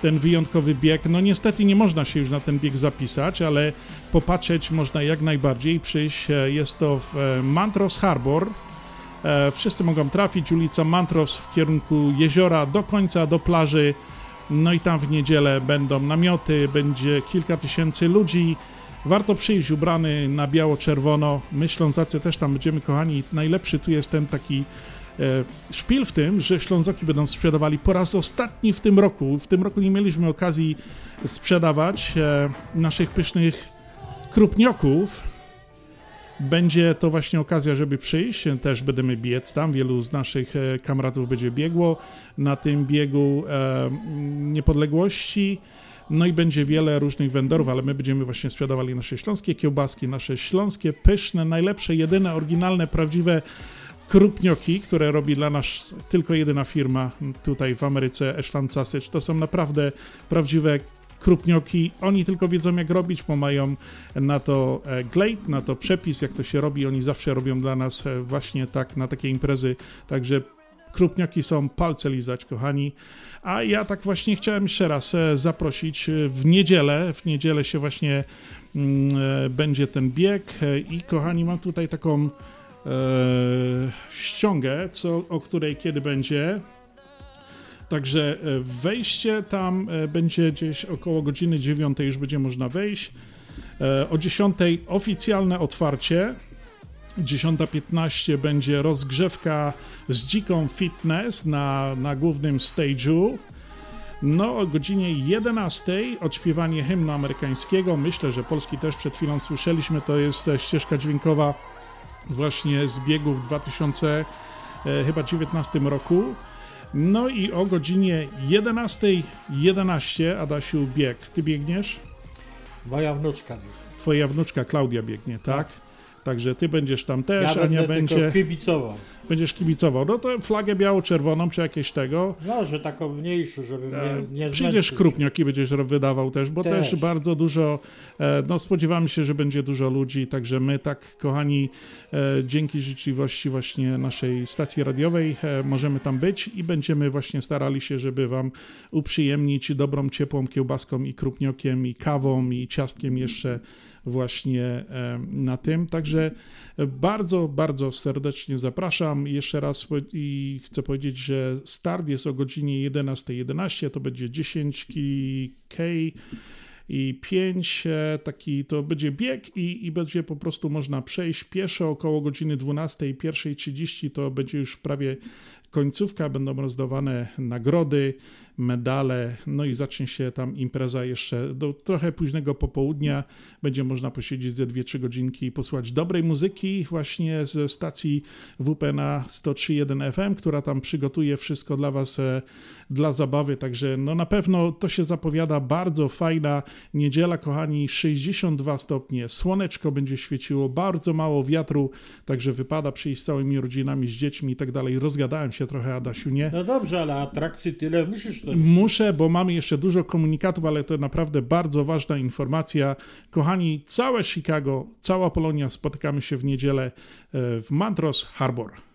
ten wyjątkowy bieg. No niestety nie można się już na ten bieg zapisać, ale popatrzeć można jak najbardziej. Przyjść, e, jest to w e, Mantros Harbor. E, wszyscy mogą trafić, ulica Mantros w kierunku jeziora do końca, do plaży. No i tam w niedzielę będą namioty, będzie kilka tysięcy ludzi. Warto przyjść ubrany na biało-czerwono. My Ślązacy też tam będziemy kochani. Najlepszy tu jest ten taki szpil w tym, że Ślązoki będą sprzedawali po raz ostatni w tym roku. W tym roku nie mieliśmy okazji sprzedawać e, naszych pysznych krupnioków. Będzie to właśnie okazja, żeby przyjść. Też będziemy biec tam. Wielu z naszych e, kamratów będzie biegło na tym biegu niepodległości. No i będzie wiele różnych vendorów, ale my będziemy właśnie sprzedawali nasze śląskie kiełbaski, nasze śląskie, pyszne, najlepsze, jedyne, oryginalne, prawdziwe krupnioki, które robi dla nas tylko jedyna firma tutaj w Ameryce, Ashland Sausage. To są naprawdę prawdziwe krupnioki. Oni tylko wiedzą, jak robić, bo mają na to e, glade, na to przepis, jak to się robi. Oni zawsze robią dla nas e, właśnie tak na takie imprezy. Także krupnioki są palce lizać, kochani. A ja tak właśnie chciałem jeszcze raz e, zaprosić w niedzielę. W niedzielę się właśnie mm, będzie ten bieg i kochani, mam tutaj taką ściągę, co, o której kiedy będzie. Także e, wejście tam e, będzie gdzieś około godziny 9 już będzie można wejść. E, o 10 oficjalne otwarcie. 10.15 będzie rozgrzewka z dziką fitness na, na głównym stage'u. No, o godzinie 11 odśpiewanie hymnu amerykańskiego. Myślę, że polski też przed chwilą słyszeliśmy. To jest ścieżka dźwiękowa właśnie z biegu w 2019 roku. No i o godzinie 11.11 11, Adasiu bieg. Ty biegniesz? Moja wnuczka. Twoja wnuczka Klaudia biegnie, tak? Tak. Także ty będziesz tam też, ja Ania będzie. kibicował. będziesz kibicował. No to flagę biało-czerwoną czy jakieś tego. No, że taką mniejszą, żeby nie, nie Przyjdziesz zmęczyć. krupniaki będziesz wydawał też, bo też. Też. bardzo dużo, e, no spodziewamy się, że będzie dużo ludzi, także my tak, kochani, e, dzięki życzliwości właśnie naszej stacji radiowej e, możemy tam być i będziemy właśnie starali się, żeby wam uprzyjemnić dobrą, ciepłą kiełbaską i krupniokiem i kawą i ciastkiem jeszcze właśnie e, na tym. Także bardzo, bardzo serdecznie zapraszam. Jeszcze raz i chcę powiedzieć, że start jest o godzinie 11.11, to będzie 10 k i 5, e, taki to będzie bieg i, i będzie po prostu można przejść pieszo około godziny 12, 1.30 to będzie już prawie końcówka, będą rozdawane nagrody, medale, no i zacznie się tam impreza jeszcze do trochę późnego popołudnia, będzie można posiedzieć ze 2-3 godzinki i posłuchać dobrej muzyki właśnie ze stacji WP na 103.1 FM, która tam przygotuje wszystko dla Was e, dla zabawy, także no na pewno to się zapowiada bardzo fajna niedziela, kochani, 62 stopnie, słoneczko będzie świeciło, bardzo mało wiatru, także wypada przyjść z całymi rodzinami, z dziećmi i tak dalej. Rozgadałem się trochę, Adasiu, nie? No dobrze, ale atrakcji tyle musisz to. Muszę, bo mamy jeszcze dużo komunikatów, ale to naprawdę bardzo ważna informacja. Kochani, całe Chicago, cała Polonia spotykamy się w niedzielę e, w Montrose Harbor.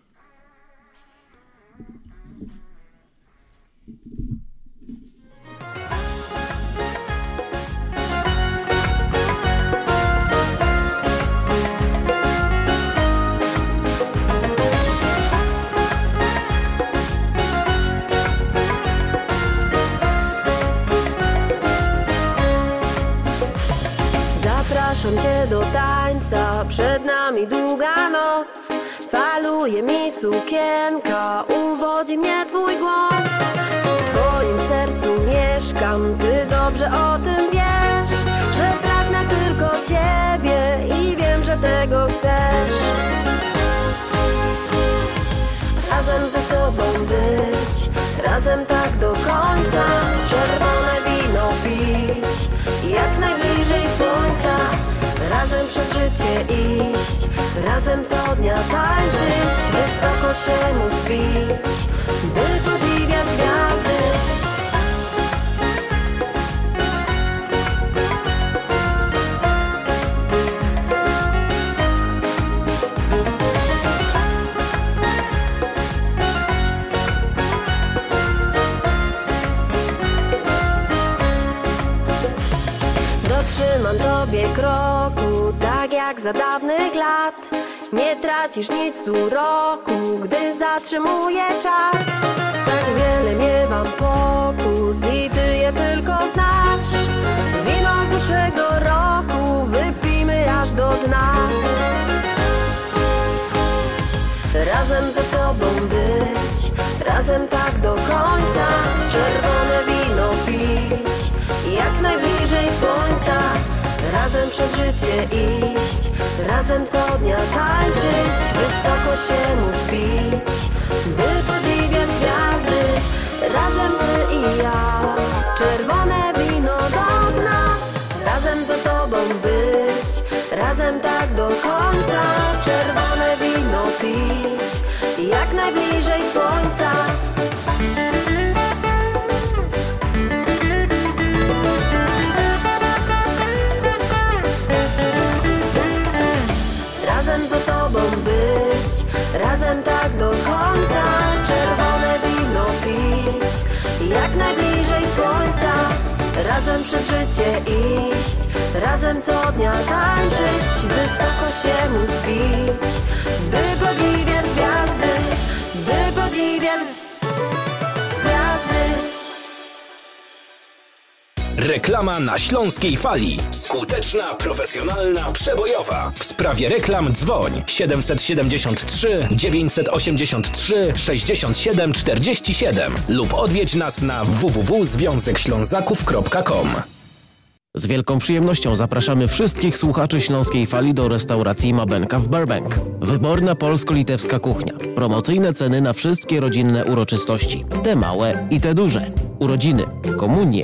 Do tańca, przed nami długa noc. Faluje mi sukienka, uwodzi mnie twój głos. W twoim sercu mieszkam, ty dobrze o tym wiesz Że pragnę tylko ciebie i wiem, że tego chcesz. Razem ze sobą być, razem tak do końca. Czerwone wino przez życie iść, razem co dnia tańczyć Wysoko się móc bić, by podziwiać gwiazdy. Dotrzymam tobie kroku, tak jak za dawnych lat. Nie tracisz nic uroku, gdy zatrzymuje czas. Tak wiele miewam pokus i ty je tylko znasz. Wino z zeszłego roku wypijmy aż do dna. Razem ze sobą być, razem tak do końca. Czerwone wino pić, jak najbliżej słońca. Razem przez życie iść, razem co dnia tańczyć Wysoko się móc bić, by podziwiać gwiazdy Razem ty i ja, Razem przez życie iść, razem co dnia tańczyć Wysoko się móc bić, by podziwiać gwiazdy By podziwiać Reklama na Śląskiej Fali. Skuteczna, profesjonalna, przebojowa. W sprawie reklam dzwoń 773 983 67 47 lub odwiedź nas na www.związekślązaków.com. Z wielką przyjemnością zapraszamy wszystkich słuchaczy Śląskiej Fali do restauracji Mabenka w Burbank. Wyborna polsko-litewska kuchnia. Promocyjne ceny na wszystkie rodzinne uroczystości. Te małe i te duże. Urodziny, komunie,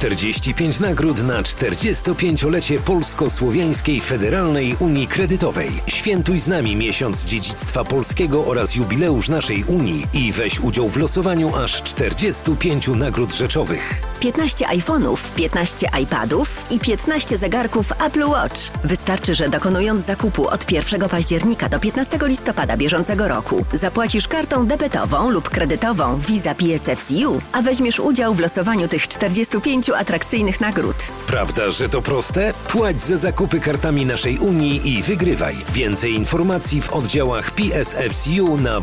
45 nagród na 45-lecie Polsko-Słowiańskiej Federalnej Unii Kredytowej. Świętuj z nami miesiąc dziedzictwa polskiego oraz jubileusz naszej Unii i weź udział w losowaniu aż 45 nagród rzeczowych. 15 iPhone'ów, 15 iPadów i 15 zegarków Apple Watch. Wystarczy, że dokonując zakupu od 1 października do 15 listopada bieżącego roku zapłacisz kartą debetową lub kredytową Visa PSFCU, a weźmiesz udział w losowaniu tych 45 atrakcyjnych nagród. Prawda, że to proste? Płać za zakupy kartami naszej Unii i wygrywaj. Więcej informacji w oddziałach PSFCU na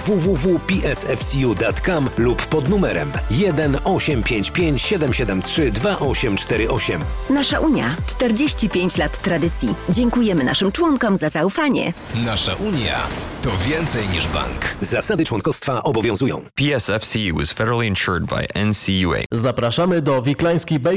www.psfcu.com lub pod numerem 1 855 773 2848. Nasza Unia 45 lat tradycji. Dziękujemy naszym członkom za zaufanie. Nasza Unia to więcej niż bank. Zasady członkostwa obowiązują. PSFCU is federally insured by NCUA. Zapraszamy do Wiklański Bakery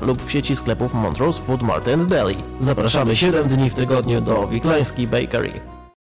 lub w sieci sklepów Montrose Food Mart and Deli. Zapraszamy 7 dni w tygodniu do Wiklański Bakery.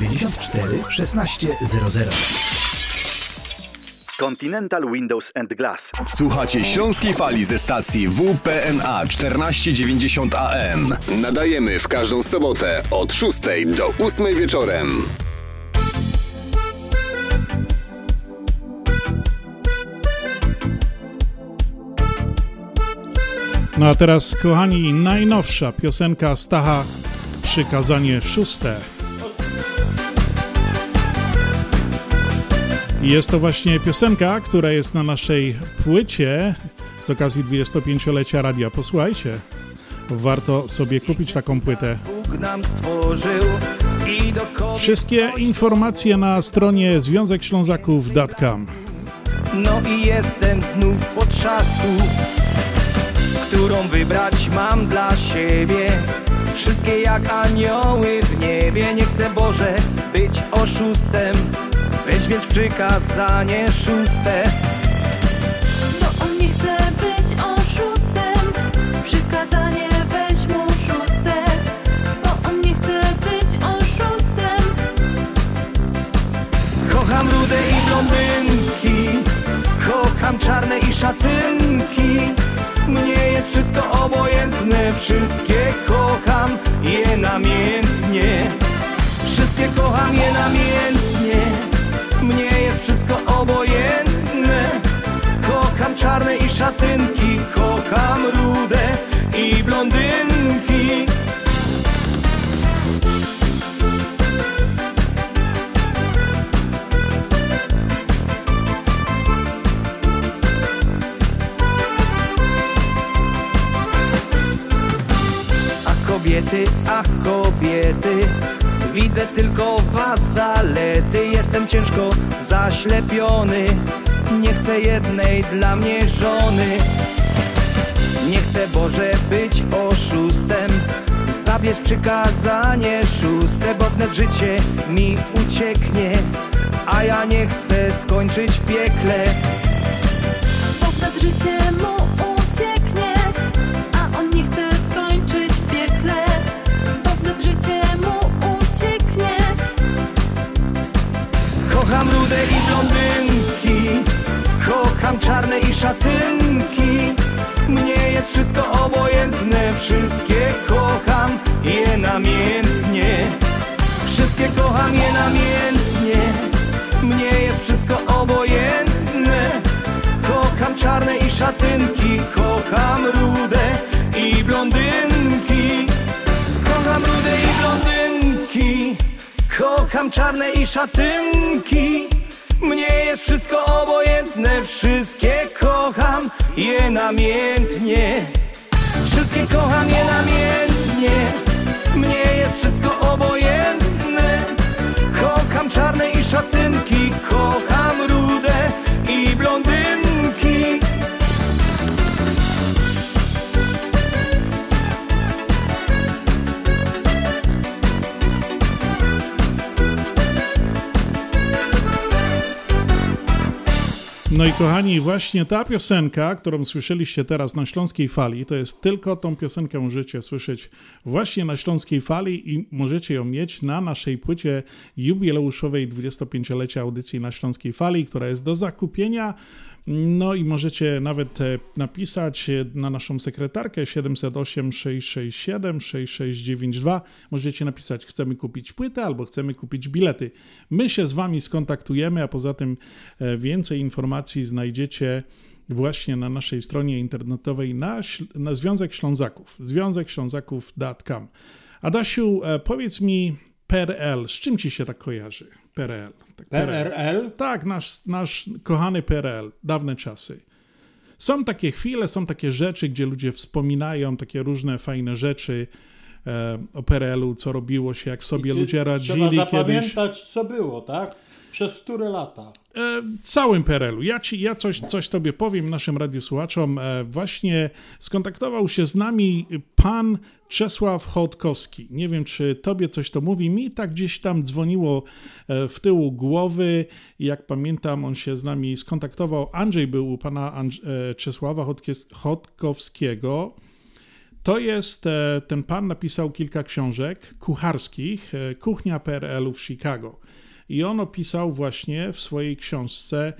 794 1600. Continental Windows and Glass. Słuchacie Śląskiej Fali ze stacji WPNA 1490 AM. Nadajemy w każdą sobotę od 6 do 8 wieczorem. No a teraz, kochani, najnowsza piosenka Stacha, przykazanie szóste. I jest to właśnie piosenka, która jest na naszej płycie z okazji 25-lecia radia. Posłuchajcie, warto sobie kupić taką płytę. Wszystkie informacje na stronie związekślązaków.com No i jestem znów po trzasku, którą wybrać mam dla siebie. Wszystkie jak anioły w niebie, nie chcę Boże być oszustem. Weź więc przykazanie szóste. Bo on nie chce być oszustem. Przykazanie weź mu szóste. Bo on nie chce być oszustem. Kocham rude i blondynki. Kocham czarne i szatynki. Mnie jest wszystko obojętne. Wszystkie kocham je namiętnie. Wszystkie kocham je namiętnie czarne i szatynki Kocham rude i blondynki. A kobiety, ach kobiety Widzę tylko was zalety. Jestem ciężko zaślepiony Nie chcę jednej dla mnie żony. Nie chcę Boże być oszustem. Zabierz przykazanie szóste Bo wnet życie mi ucieknie. A ja nie chcę skończyć w piekle. Bo życie Kocham rude i blondynki Kocham czarne i szatynki Mnie jest wszystko obojętne, wszystkie kocham je namiętnie. Wszystkie kocham je namiętnie, mnie jest wszystko obojętne. Kocham czarne i szatynki, kocham rude i blondynki. Kocham czarne i szatynki. Mnie jest wszystko obojętne, wszystkie kocham je namiętnie. Wszystkie kocham je namiętnie, mnie jest wszystko obojętne. Kocham czarne i szatynki, kocham rude No i kochani, właśnie ta piosenka, którą słyszeliście teraz na Śląskiej Fali, to jest tylko tą piosenkę możecie słyszeć właśnie na Śląskiej Fali i możecie ją mieć na naszej płycie jubileuszowej 25-lecia audycji na Śląskiej Fali, która jest do zakupienia. No i możecie nawet e, napisać e, na naszą sekretarkę 708 667 6692. Możecie napisać, chcemy kupić płytę albo chcemy kupić bilety. My się z Wami skontaktujemy, a poza tym e, więcej informacji znajdziecie właśnie na naszej stronie internetowej na, na Związek Ślązaków, związekślązaków.com. Adasiu, powiedz mi PRL, z czym Ci się tak kojarzy? PRL. Tak, PRL? Tak, nasz, nasz kochany PRL, dawne czasy. Są takie chwile, są takie rzeczy, gdzie ludzie wspominają takie różne fajne rzeczy e, o PRL-u, co robiło się, jak sobie ludzie radzili trzeba kiedyś. zapamiętać, co było, tak? Przez które lata? E, całym PRL-u. Ja, ci, ja coś, coś tobie powiem, naszym radiosłuchaczom. E, właśnie skontaktował się z nami pan Czesław Chodkowski. Nie wiem, czy tobie coś to mówi. Mi tak gdzieś tam dzwoniło e, w tyłu głowy. Jak pamiętam, on się z nami skontaktował. Andrzej był u pana Andrz Czesława Chodkowskiego. To jest, ten pan napisał kilka książek kucharskich, Kuchnia PRL-u w Chicago. I on opisał właśnie w swojej książce,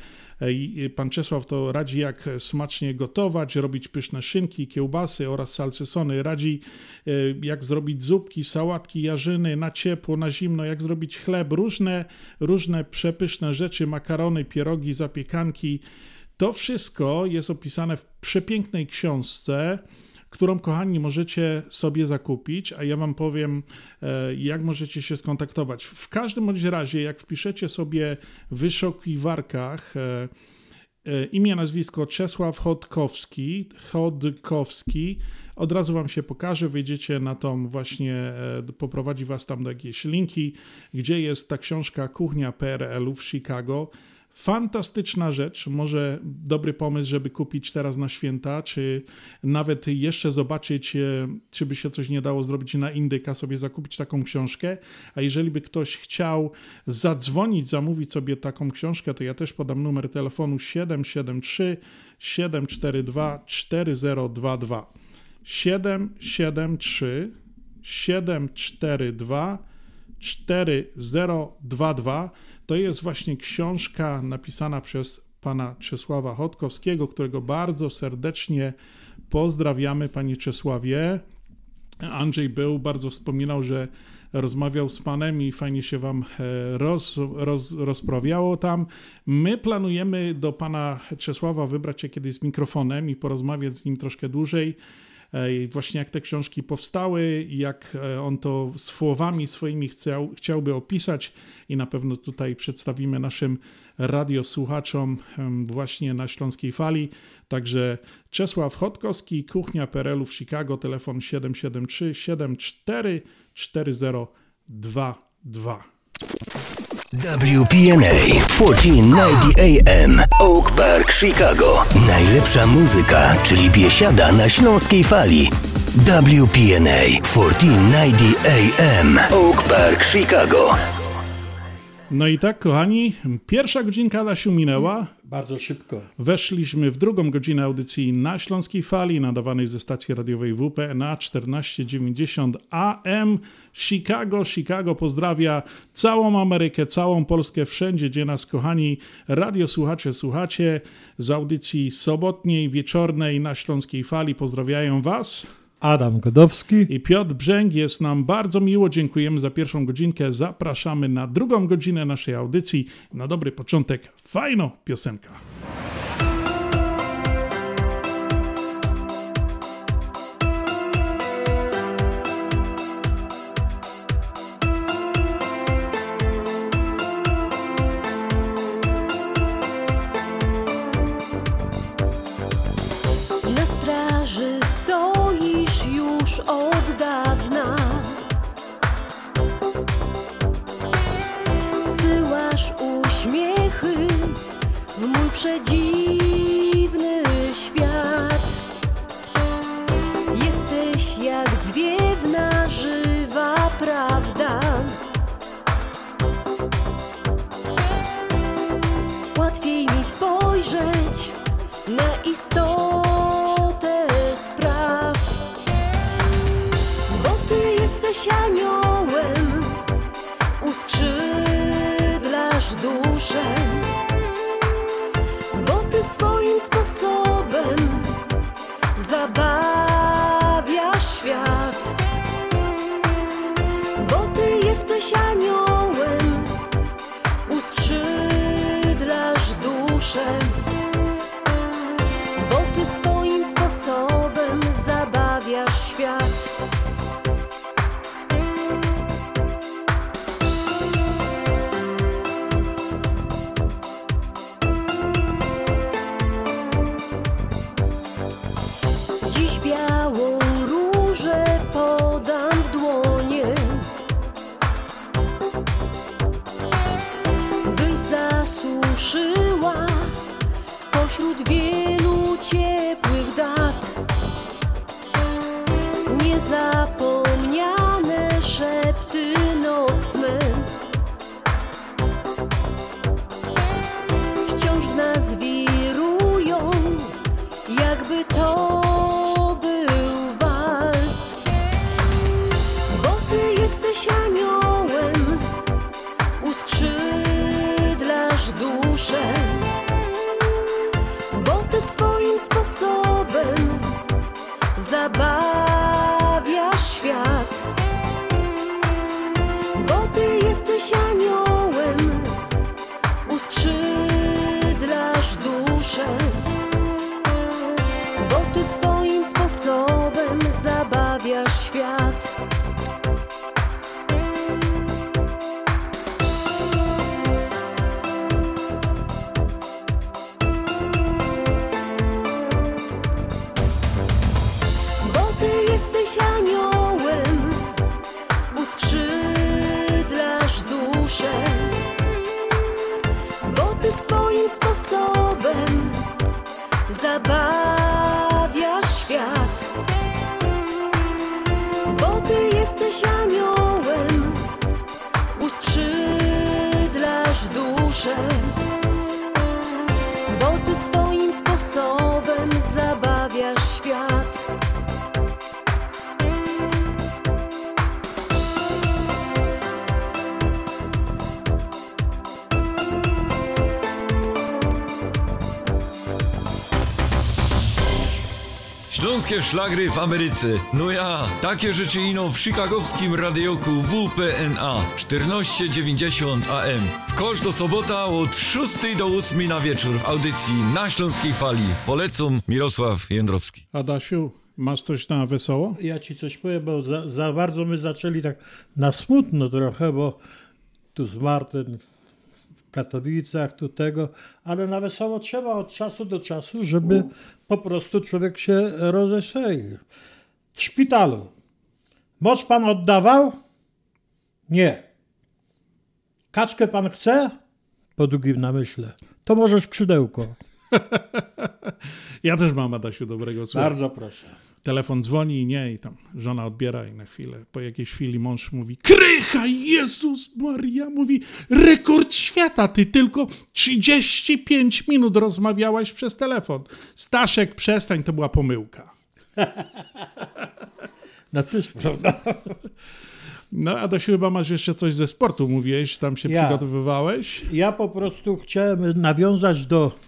pan Czesław to radzi jak smacznie gotować, robić pyszne szynki, kiełbasy oraz salcysony, radzi jak zrobić zupki, sałatki, jarzyny na ciepło, na zimno, jak zrobić chleb, różne, różne przepyszne rzeczy, makarony, pierogi, zapiekanki. To wszystko jest opisane w przepięknej książce, którą, kochani, możecie sobie zakupić, a ja Wam powiem, jak możecie się skontaktować. W każdym bądź razie, jak wpiszecie sobie w wyszukiwarkach imię, nazwisko Czesław Chodkowski, Chodkowski, od razu Wam się pokaże, wyjdziecie na tą właśnie, poprowadzi Was tam do jakiejś linki, gdzie jest ta książka Kuchnia PRL-u w Chicago. Fantastyczna rzecz, może dobry pomysł, żeby kupić teraz na święta, czy nawet jeszcze zobaczyć, czy by się coś nie dało zrobić na indyka, sobie zakupić taką książkę. A jeżeli by ktoś chciał zadzwonić, zamówić sobie taką książkę, to ja też podam numer telefonu 773 742 4022. 773 742 4022 to jest właśnie książka napisana przez pana Czesława Chodkowskiego, którego bardzo serdecznie pozdrawiamy, panie Czesławie. Andrzej był, bardzo wspominał, że rozmawiał z panem i fajnie się wam roz, roz, rozprawiało tam. My planujemy do pana Czesława wybrać się kiedyś z mikrofonem i porozmawiać z nim troszkę dłużej właśnie jak te książki powstały, jak on to słowami swoimi chciał, chciałby opisać i na pewno tutaj przedstawimy naszym radiosłuchaczom właśnie na Śląskiej Fali. Także Czesław Chodkowski, Kuchnia PRL-u w Chicago, telefon 773 74 4022. WPNA 1490 AM Oak Park, Chicago. Najlepsza muzyka, czyli biesiada na śląskiej fali. WPNA 1490 AM Oak Park, Chicago. No i tak, kochani, pierwsza godzinka Adasiu minęła. Bardzo szybko. Weszliśmy w drugą godzinę audycji na Śląskiej Fali, nadawanej ze stacji radiowej WPNA 1490 AM. Chicago, Chicago pozdrawia całą Amerykę, całą Polskę, wszędzie, gdzie nas, kochani radiosłuchacze, słuchacie. Z audycji sobotniej, wieczornej na Śląskiej Fali pozdrawiają Was. Adam Godowski i Piotr Brzęk. Jest nam bardzo miło. Dziękujemy za pierwszą godzinkę. Zapraszamy na drugą godzinę naszej audycji. Na dobry początek fajno piosenka. Śląskie szlagry w Ameryce. No ja, takie rzeczy ino w chicagowskim radioku WPNA 1490 AM. W kosz do sobota od 6 do 8 na wieczór w audycji na Śląskiej Fali. Polecam Mirosław Jędrowski. Adasiu, masz coś na wesoło? Ja ci coś powiem, bo za, za bardzo my zaczęli tak na smutno trochę, bo tu zmarł ten w Katowicach, tu tego, ale na wesoło trzeba od czasu do czasu, żeby po prostu człowiek się rozestrzelił. W szpitalu. Moc pan oddawał? Nie. Kaczkę pan chce? Po długim namyśle. To może skrzydełko. [LAUGHS] Ja też mam, Adasiu, dobrego słowa. Bardzo proszę. Telefon dzwoni i nie, i tam żona odbiera i na chwilę, po jakiejś chwili mąż mówi, Krycha, Jezus Maria, mówi, rekord świata, ty tylko 35 minut rozmawiałaś przez telefon. Staszek, przestań, to była pomyłka. [LAUGHS] No też prawda. No, Adasiu, chyba masz jeszcze coś ze sportu, mówiłeś, tam się Ja. przygotowywałeś. Ja po prostu chciałem nawiązać do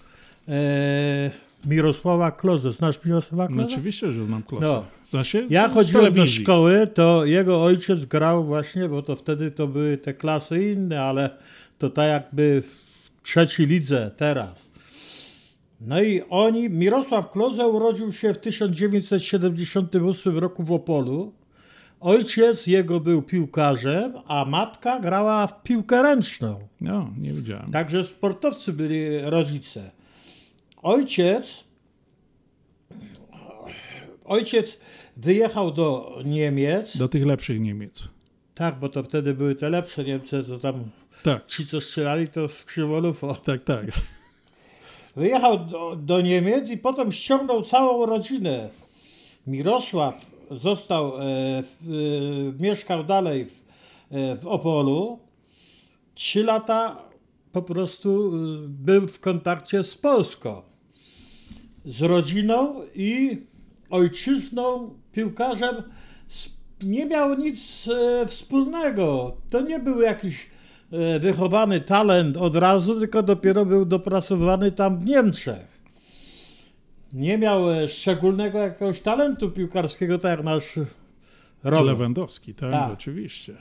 e, Mirosława Kloze. Znasz Mirosława No, Kloze? oczywiście, że znam klasę. No. Znaczy, Ja chodziłem do szkoły, to jego ojciec grał właśnie, bo to wtedy to były te klasy inne, ale to tak jakby w trzeciej lidze teraz. No i oni, Mirosław Kloze urodził się w 1978 roku w Opolu. Ojciec jego był piłkarzem, a matka grała w piłkę ręczną. No, nie wiedziałem. Także sportowcy byli rodzice. Ojciec, ojciec wyjechał do Niemiec. Do tych lepszych Niemiec. Tak, bo to wtedy były te lepsze Niemcy, co tam Tak. ci, co strzelali, to z Krzywolów. Tak, tak. Wyjechał do, do Niemiec i potem ściągnął całą rodzinę. Mirosław został, e, w, e, mieszkał dalej w, e, w Opolu. Trzy lata po prostu e, był w kontakcie z Polską. Z rodziną i ojczyzną, piłkarzem nie miał nic e, wspólnego. To nie był jakiś e, wychowany talent od razu, tylko dopiero był dopracowany tam w Niemczech. Nie miał e, szczególnego jakiegoś talentu piłkarskiego, tak jak nasz Robert. Lewandowski, tak, Tak. oczywiście.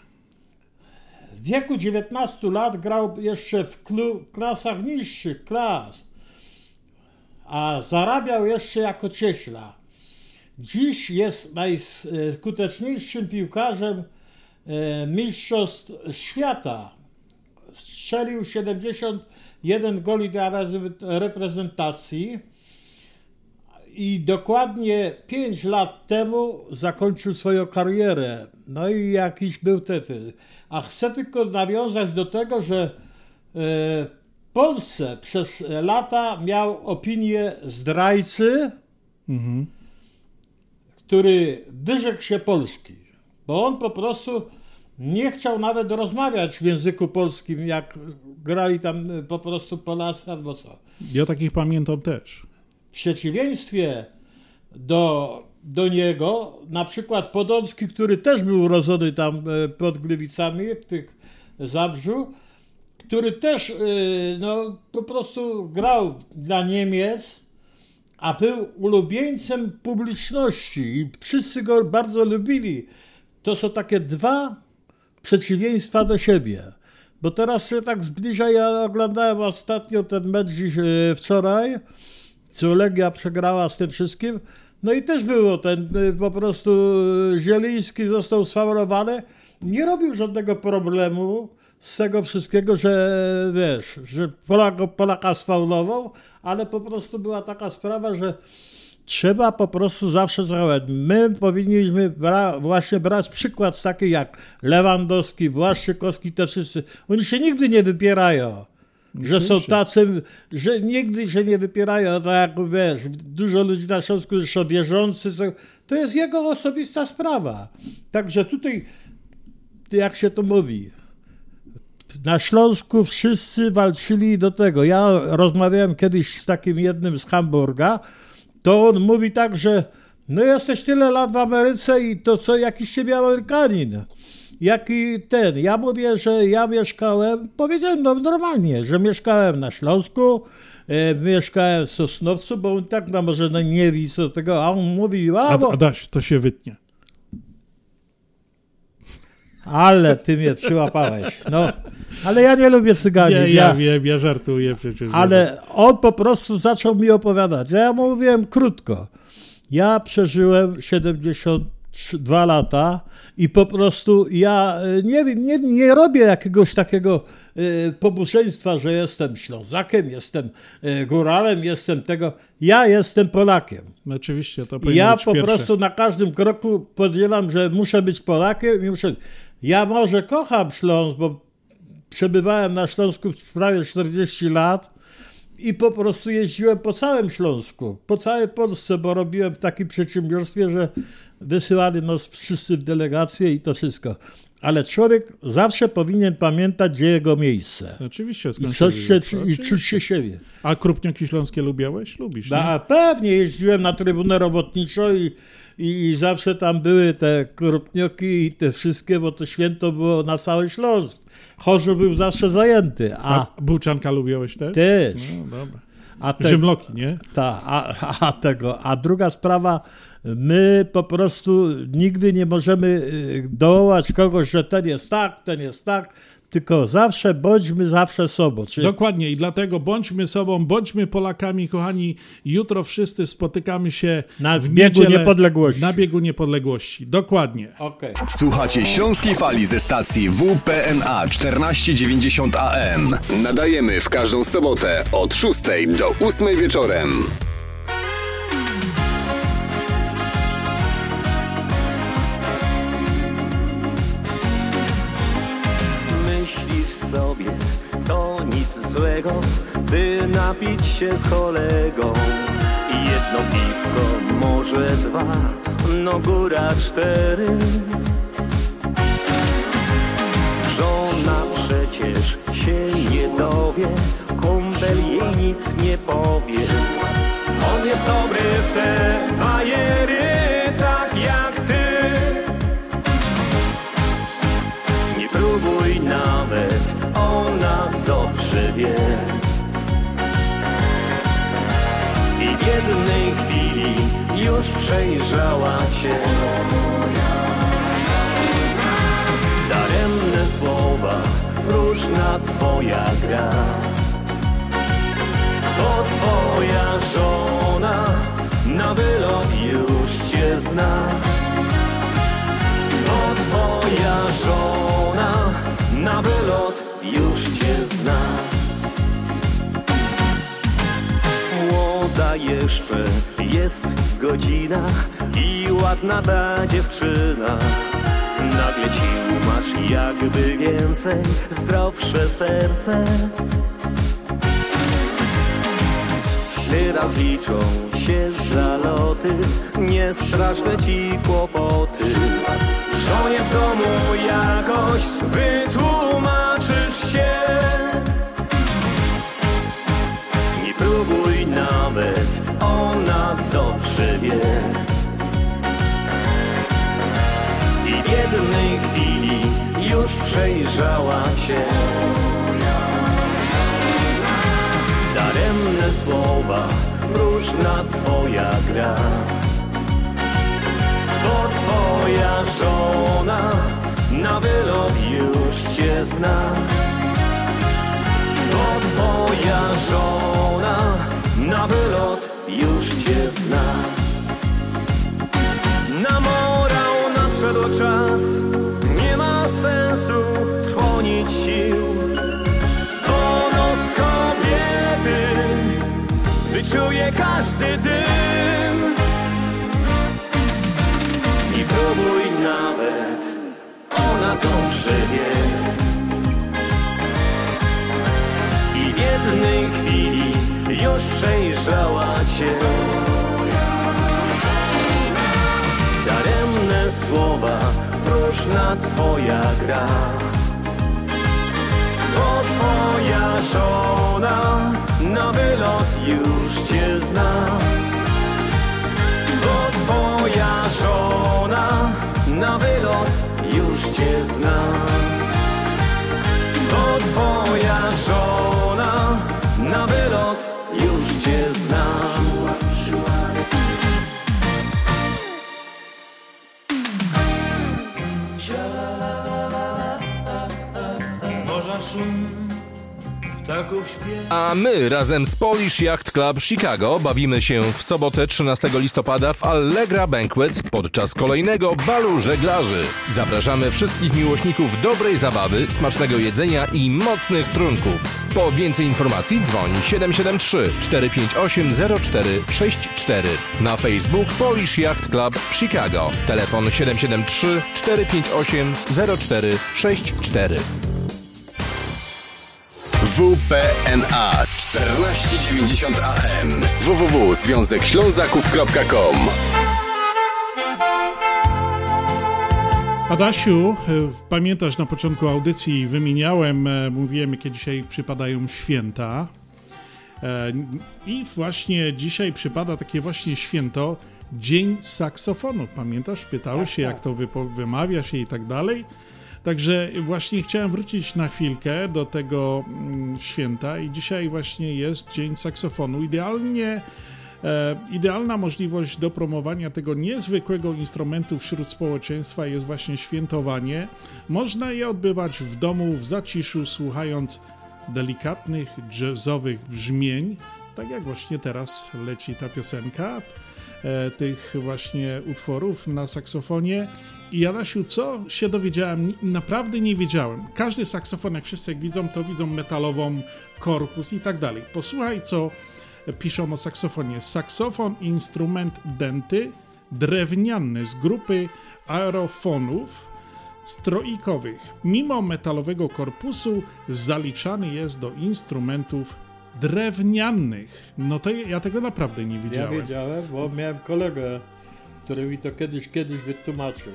W wieku 19 lat grał jeszcze w klu- klasach niższych klas, a zarabiał jeszcze jako cieśla. Dziś jest najskuteczniejszym piłkarzem e, mistrzostw świata. Strzelił 71 goli dla reprezentacji i dokładnie 5 lat temu zakończył swoją karierę. No i jakiś był tytuł. A chcę tylko nawiązać do tego, że e, w Polsce przez lata miał opinię zdrajcy, Mhm. który wyrzekł się Polski. Bo on po prostu nie chciał nawet rozmawiać w języku polskim, jak grali tam e, po prostu Polacy albo co. Ja takich pamiętam też. W przeciwieństwie do, do niego, na przykład Podolski, który też był urodzony tam e, pod Gliwicami, w tych Zabrzu, który też e, no, po prostu grał dla Niemiec, a był ulubieńcem publiczności i wszyscy go bardzo lubili. To są takie dwa przeciwieństwa do siebie. Bo teraz się tak zbliża, ja oglądałem ostatnio ten mecz dziś, e, wczoraj, co Legia przegrała z tym wszystkim. No i też było ten y, po prostu y, Zieliński został sfaulowany. Nie robił żadnego problemu z tego wszystkiego, że wiesz, że Polaka, Polaka sfaulował, ale po prostu była taka sprawa, że trzeba po prostu zawsze zachować. My powinniśmy bra- właśnie brać przykład z takich jak Lewandowski, Błaszczykowski, te wszyscy. Oni się nigdy nie wypierają. Że są tacy, że nigdy się nie wypierają, tak jak wiesz, dużo ludzi na Śląsku są wierzący, to jest jego osobista sprawa. Także tutaj, jak się to mówi, na Śląsku wszyscy walczyli do tego. Ja rozmawiałem kiedyś z takim jednym z Hamburga, to on mówi tak, że no jesteś tyle lat w Ameryce i to co jakiś siebie Amerykanin. Jaki ten, ja mówię, że ja mieszkałem, powiedziałem no normalnie, że mieszkałem na Śląsku, e, mieszkałem w Sosnowcu, bo on tak no może nie wie co tego, a on mówi, a, bo, Adaś, to się wytnie. Ale ty mnie przyłapałeś. No, ale ja nie lubię cyganizm. Nie, ja wiem, ja żartuję przecież. Ale on po prostu zaczął mi opowiadać. Ja mu mówiłem krótko. Ja przeżyłem 72 lata i po prostu ja e, nie, wiem, nie, nie robię jakiegoś takiego e, pobuszeństwa, że jestem Ślązakiem, jestem e, góralem, jestem tego. Ja jestem Polakiem. Oczywiście, to powinno ja po pierwsze. prostu na każdym kroku podzielam, że muszę być Polakiem i muszę. Ja może kocham Śląsk, bo przebywałem na Śląsku prawie 40 lat i po prostu jeździłem po całym Śląsku, po całej Polsce, bo robiłem w takim przedsiębiorstwie, że wysyłali nas wszyscy w delegacje i to wszystko. Ale człowiek zawsze powinien pamiętać, gdzie jego miejsce. Oczywiście, I, coś się? I czuć się siebie. A krupnioki śląskie lubiałeś? Lubisz, No, nie? a pewnie jeździłem na trybunę robotniczą i, i, i zawsze tam były te krupnioki i te wszystkie, bo to święto było na cały Śląsk. Chorzów był zawsze zajęty. A, A bułczanka lubiałeś też? Też. No, dobra. A te- nie? Ta, a, a tego. A druga sprawa, my po prostu nigdy nie możemy y, dołać kogoś, że ten jest tak, ten jest tak, tylko zawsze bądźmy zawsze sobą. Czyli Dokładnie i dlatego bądźmy sobą, bądźmy Polakami, kochani. Jutro wszyscy spotykamy się Na w biegu niedzielę niepodległości. Na biegu niepodległości. Dokładnie. Okej. Słuchacie Śląskiej Fali ze stacji WPNA 1490 AM. Nadajemy w każdą sobotę od 6 do 8 wieczorem. Sobie, to nic złego, by napić się z kolegą. Jedno piwko, może dwa, no góra cztery. Żona przecież się nie dowie, kumpel jej nic nie powie. On jest dobry w te I w jednej chwili już przejrzała cię. Daremne słowa, różna twoja gra. Bo twoja żona na wylot już cię zna. Bo twoja żona na wylot już cię zna. Młoda jeszcze jest godzina i ładna ta dziewczyna. Nagle sił masz jakby więcej, zdrowsze serce. Teraz liczą się zaloty, nie straszne ci kłopoty. Żonie w domu jakoś wytłumaczysz nawet, ona dobrze wie. I w jednej chwili już przejrzała cię. Daremne słowa, różna twoja gra. Bo twoja żona na wylot już cię zna. Bo twoja żona na wylot już cię zna. Na morał nadszedł czas, nie ma sensu trwonić sił. Bo nos kobiety wyczuje każdy dym. Nie próbuj nawet, ona dobrze wie. I w jednej chwili już przejrzała cię. Daremne słowa, próżna twoja gra. Bo twoja żona na wylot już cię zna. Bo twoja żona na wylot już cię zna. Bo twoja żona na wylot już cię zna. Morza szum, ptaków śpiew. A my razem z Polish Yacht Club Chicago bawimy się w sobotę 13 listopada w Allegra Banquet podczas kolejnego balu żeglarzy. Zapraszamy wszystkich miłośników dobrej zabawy, smacznego jedzenia i mocnych trunków. Po więcej informacji dzwoń 773 458 0464 na Facebook Polish Yacht Club Chicago. Telefon 773 458 0464. WPNA 1490 AM www.związekślązaków.com Adasiu, e, pamiętasz na początku audycji wymieniałem, e, mówiłem, jakie dzisiaj przypadają święta. E, I właśnie dzisiaj przypada takie właśnie święto, Dzień Saksofonu. Pamiętasz? Pytałeś Tak, się, tak. jak to wymawia się i tak dalej. Także właśnie chciałem wrócić na chwilkę do tego mm, święta i dzisiaj właśnie jest Dzień Saksofonu. Idealnie E, Idealna możliwość do promowania tego niezwykłego instrumentu wśród społeczeństwa jest właśnie świętowanie. Można je odbywać w domu, w zaciszu, słuchając delikatnych, jazzowych brzmień, tak jak właśnie teraz leci ta piosenka e, tych właśnie utworów na saksofonie. I Jadasiu, co się dowiedziałem? Naprawdę nie wiedziałem. Każdy saksofon, jak wszyscy jak widzą, to widzą metalową korpus i tak dalej. Posłuchaj, co piszą o saksofonie. Saksofon, instrument denty, drewniany z grupy aerofonów stroikowych. Mimo metalowego korpusu zaliczany jest do instrumentów drewnianych. No to ja tego naprawdę nie Ja wiedziałem. wiedziałem, bo miałem kolegę, który mi to kiedyś, kiedyś wytłumaczył.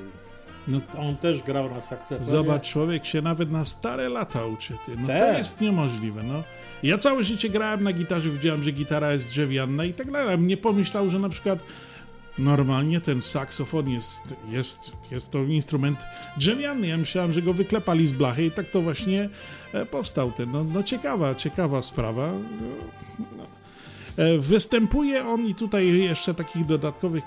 No, On też grał na saksofonie. Zobacz, człowiek się nawet na stare lata uczy. Ty. No to jest niemożliwe. No. Ja całe życie grałem na gitarze, widziałem, że gitara jest drzewiana i tak dalej. Nie pomyślał, że na przykład normalnie ten saksofon jest, jest, jest to instrument drzewiany. Ja myślałem, że go wyklepali z blachy i tak to właśnie e, powstał ten. No, no ciekawa, ciekawa sprawa. No, no. Występuje on, i tutaj jeszcze takich dodatkowych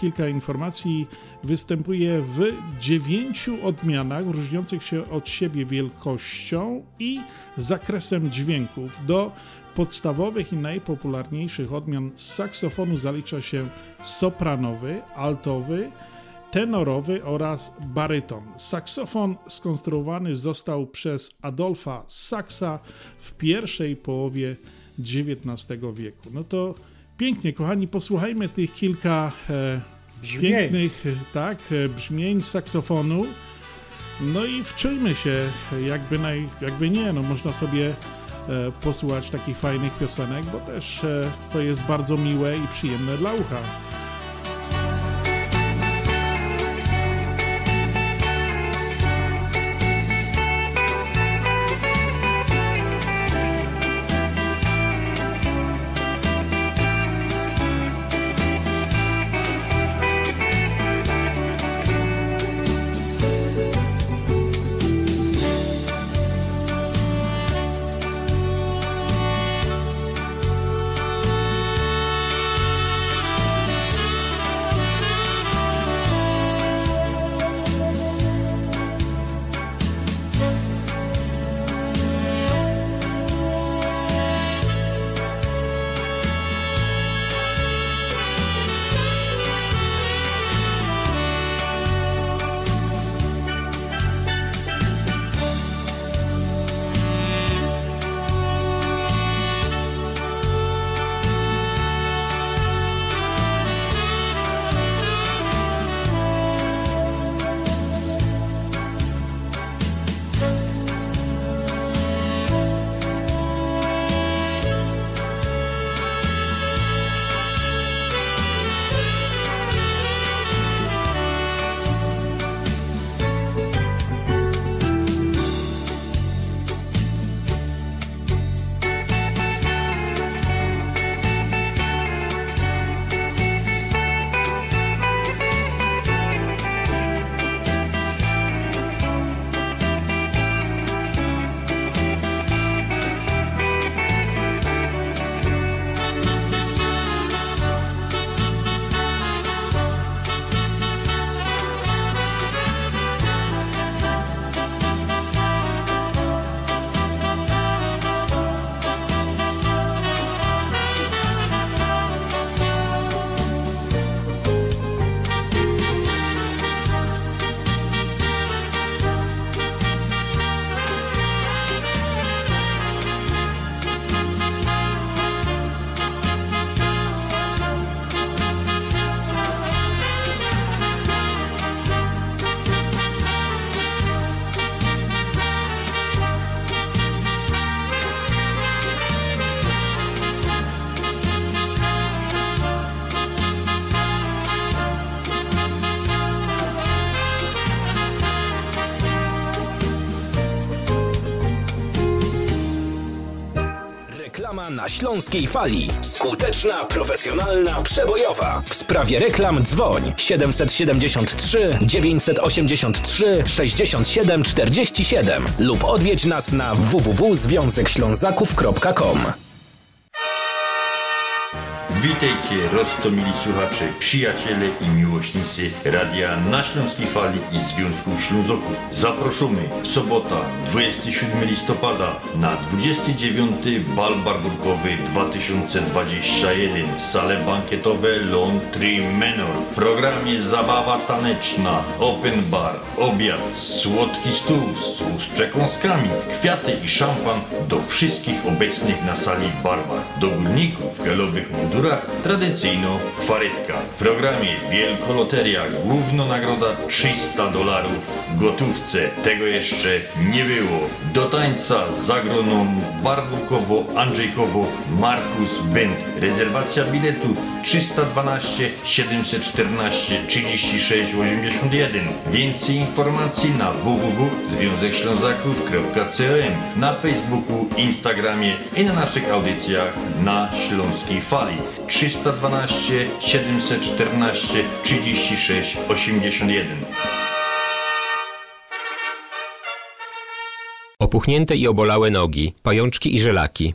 kilka informacji, występuje w dziewięciu odmianach różniących się od siebie wielkością i zakresem dźwięków. Do podstawowych i najpopularniejszych odmian saksofonu zalicza się sopranowy, altowy, tenorowy oraz baryton. Saksofon skonstruowany został przez Adolfa Saxa w pierwszej połowie XIX wieku. No to pięknie, kochani, posłuchajmy tych kilka e, Brzmień. pięknych e, tak, e, brzmień saksofonu. No i wczujmy się, jakby, naj, jakby nie, no można sobie posłuchać takich fajnych piosenek, bo też to jest bardzo miłe i przyjemne dla ucha. Śląskiej Fali. Skuteczna, profesjonalna, przebojowa. W sprawie reklam dzwoń 773 983 67 47 lub odwiedź nas na www.związekślązaków.com. Witajcie, roztomili słuchacze, przyjaciele i miłośnicy Radia na Śląskiej Fali i Związku Ślązoków. Zaproszony w sobota 27 listopada na 29 Bal Barburkowy 2021 sale bankietowe Laundry Manor. W programie zabawa taneczna, open bar, obiad, słodki stół z przekąskami, kwiaty i szampan do wszystkich obecnych na sali barbar. Do górników w galowych mundurach tradycyjno kwarytka. W programie Wielkoloteria główna nagroda 300 dolarów w gotówce. Tego jeszcze nie było. Do tańca zagroną Barbukowo, Andrzejkowo, Markus Bent. Rezerwacja biletu 312 714 36 81. Więcej informacji na www.związekślązaków.com na Facebooku, Instagramie i na naszych audycjach na Śląskiej Fali 312 714 36 81. Opuchnięte i obolałe nogi, pajączki i żelaki,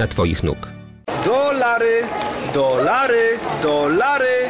Twoich nóg. Dolary, dolary, dolary,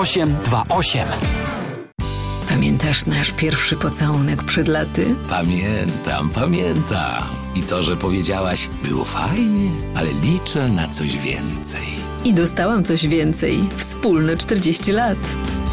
0828. Pamiętasz nasz pierwszy pocałunek przed laty? Pamiętam, pamiętam. I to, że powiedziałaś, było fajnie, ale liczę na coś więcej. I dostałam coś więcej. Wspólne 40 lat.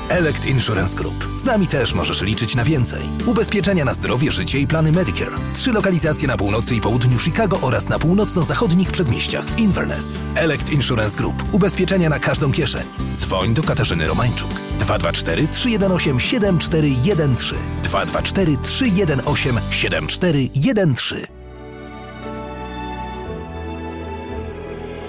Elect Insurance Group. Z nami też możesz liczyć na więcej. Ubezpieczenia na zdrowie, życie i plany Medicare. Trzy lokalizacje na północy i południu Chicago oraz na północno-zachodnich przedmieściach w Inverness. Elect Insurance Group. Ubezpieczenia na każdą kieszeń. Dzwoń do Katarzyny Romańczuk. 224 318 7413 224 318 7413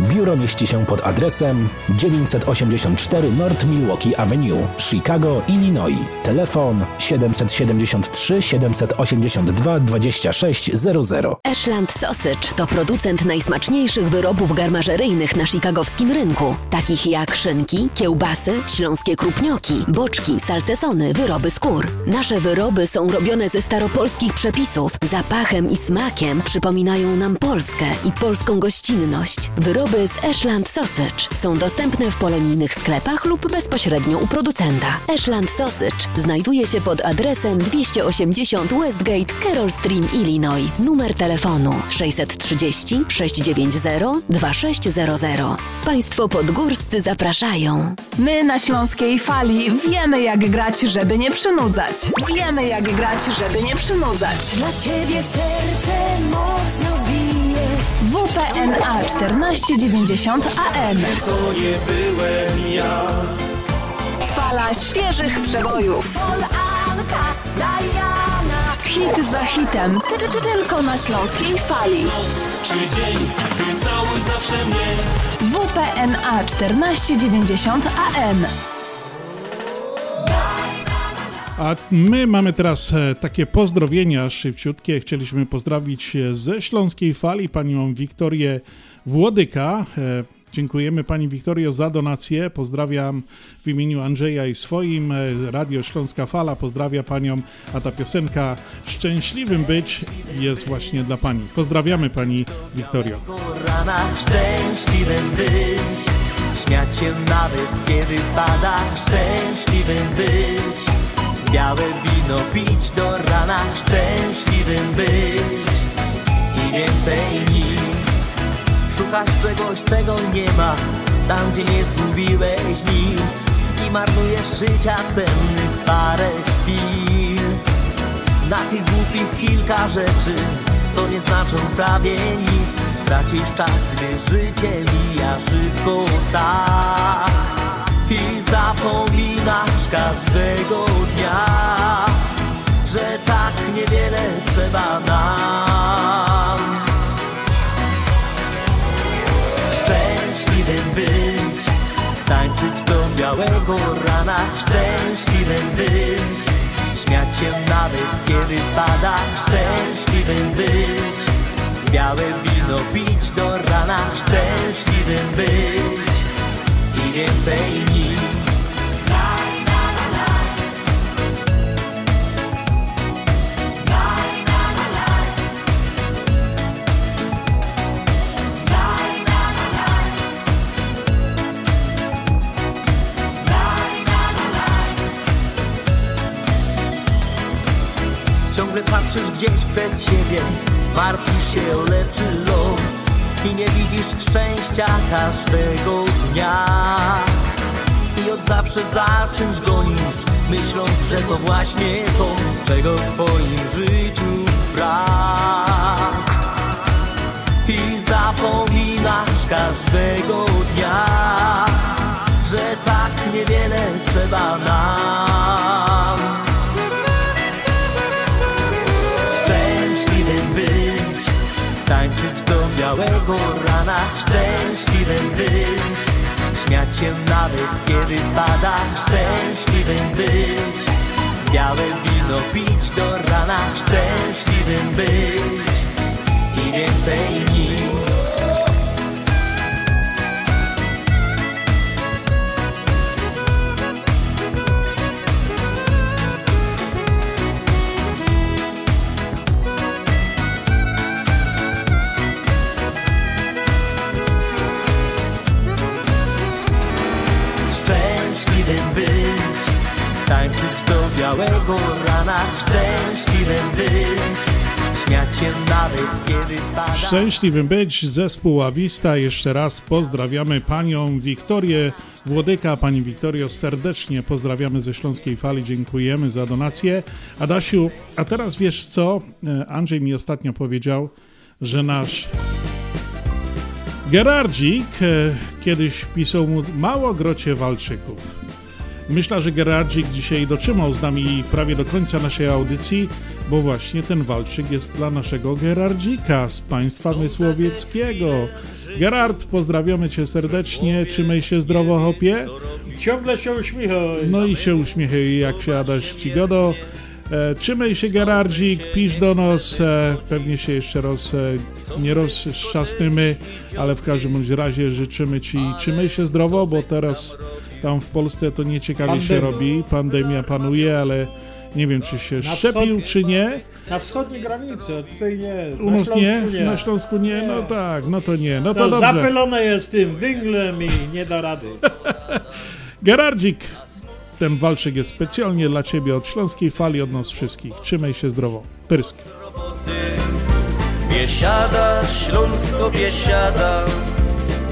Biuro mieści się pod adresem 984 North Milwaukee Avenue, Chicago, Illinois. Telefon 773 782 2600. Ashland Sausage to producent najsmaczniejszych wyrobów garmażeryjnych na chicagowskim rynku, takich jak szynki, kiełbasy, śląskie krupnioki, boczki, salcesony, wyroby skór. Nasze wyroby są robione ze staropolskich przepisów. Zapachem i smakiem przypominają nam Polskę i polską gościnność. Wyroby z Ashland Sausage są dostępne w polonijnych sklepach lub bezpośrednio u producenta. Ashland Sausage znajduje się pod adresem 280 Westgate, Carroll Stream, Illinois. Numer telefonu 630 690 2600. Państwo podgórscy zapraszają. My na Śląskiej Fali wiemy jak grać, żeby nie przynudzać. Wiemy jak grać, żeby nie przynudzać. Dla ciebie serce mocno. WPNA 1490 AM. To nie byłem ja. Fala świeżych przebojów. Hit za hitem. Ty, ty, ty, tylko na Śląskiej Fali. WPNA 1490 AM. A my mamy teraz e, takie pozdrowienia szybciutkie. Chcieliśmy pozdrowić e, ze Śląskiej Fali panią Wiktorię Włodyka. E, Dziękujemy Pani Wiktorio za donację. Pozdrawiam w imieniu Andrzeja i swoim. Radio Śląska Fala pozdrawia Panią, a ta piosenka Szczęśliwym być jest właśnie dla Pani. Pozdrawiamy Pani Wiktorio. Szczęśliwym być, śmiać się nawet kiedy pada, szczęśliwym być. Białe wino pić do rana, szczęśliwym być i więcej nic. Szukasz czegoś, czego nie ma Tam, gdzie nie zgubiłeś nic. I marnujesz życia cennych parę chwil. Na tych głupich kilka rzeczy Co nie znaczą prawie nic. Tracisz czas, gdy życie mija szybko tak I zapominasz każdego dnia Że tak niewiele trzeba nam. Szczęśliwym być Tańczyć do białego rana. Szczęśliwym być Śmiać się nawet kiedy pada. Szczęśliwym być Białe wino pić do rana. Szczęśliwym być I więcej gdzieś przed siebie. Martwisz się o lepszy los I nie widzisz szczęścia każdego dnia. I od zawsze za czymś gonisz Myśląc, że to właśnie to Czego w twoim życiu brak. I zapominasz każdego dnia Że tak niewiele trzeba nam do białego rana. Szczęśliwym być. Śmiać się nawet kiedy pada. Szczęśliwym być. Białe wino pić do rana. Szczęśliwym być. I więcej nic Tańczyć do białego rana Szczęśliwym być Śmiać się nawet kiedy pada Szczęśliwym być zespół Awista. Jeszcze raz pozdrawiamy Panią Wiktorię Włodyka. Pani Wiktorio, serdecznie pozdrawiamy ze Śląskiej Fali. Dziękujemy za donację. Adasiu, a teraz wiesz co? E, Andrzej mi ostatnio powiedział, że nasz Gerardzik e, kiedyś pisał mu mało grocie walczyków. Myślę, że Gerardzik dzisiaj dotrzymał z nami prawie do końca naszej audycji, bo właśnie ten walczyk jest dla naszego Gerardzika z państwa Mysłowieckiego. Gerard, pozdrawiamy cię serdecznie, trzymaj się zdrowo, hopie. Ciągle się uśmiechaj. No i się uśmiechaj, jak się Adaś Cigodo. E, trzymaj się Gerardzik, pisz do nas, e, pewnie się jeszcze raz e, nie rozszasnymy, ale w każdym razie życzymy Ci, trzymaj się zdrowo, bo teraz tam w Polsce to nieciekawie się robi, pandemia panuje, ale nie wiem czy się Na szczepił czy nie. Na wschodniej granicy, tutaj nie. U na nas Śląsku nie? na Śląsku nie, no tak, no to nie, no to, To dobrze. zapylone jest tym węglem i nie da rady. [LAUGHS] Gerardzik, ten walczyk jest specjalnie dla Ciebie od Śląskiej Fali, od nas wszystkich. Trzymaj się zdrowo. Pyrsk. Biesiada, Śląsko biesiada,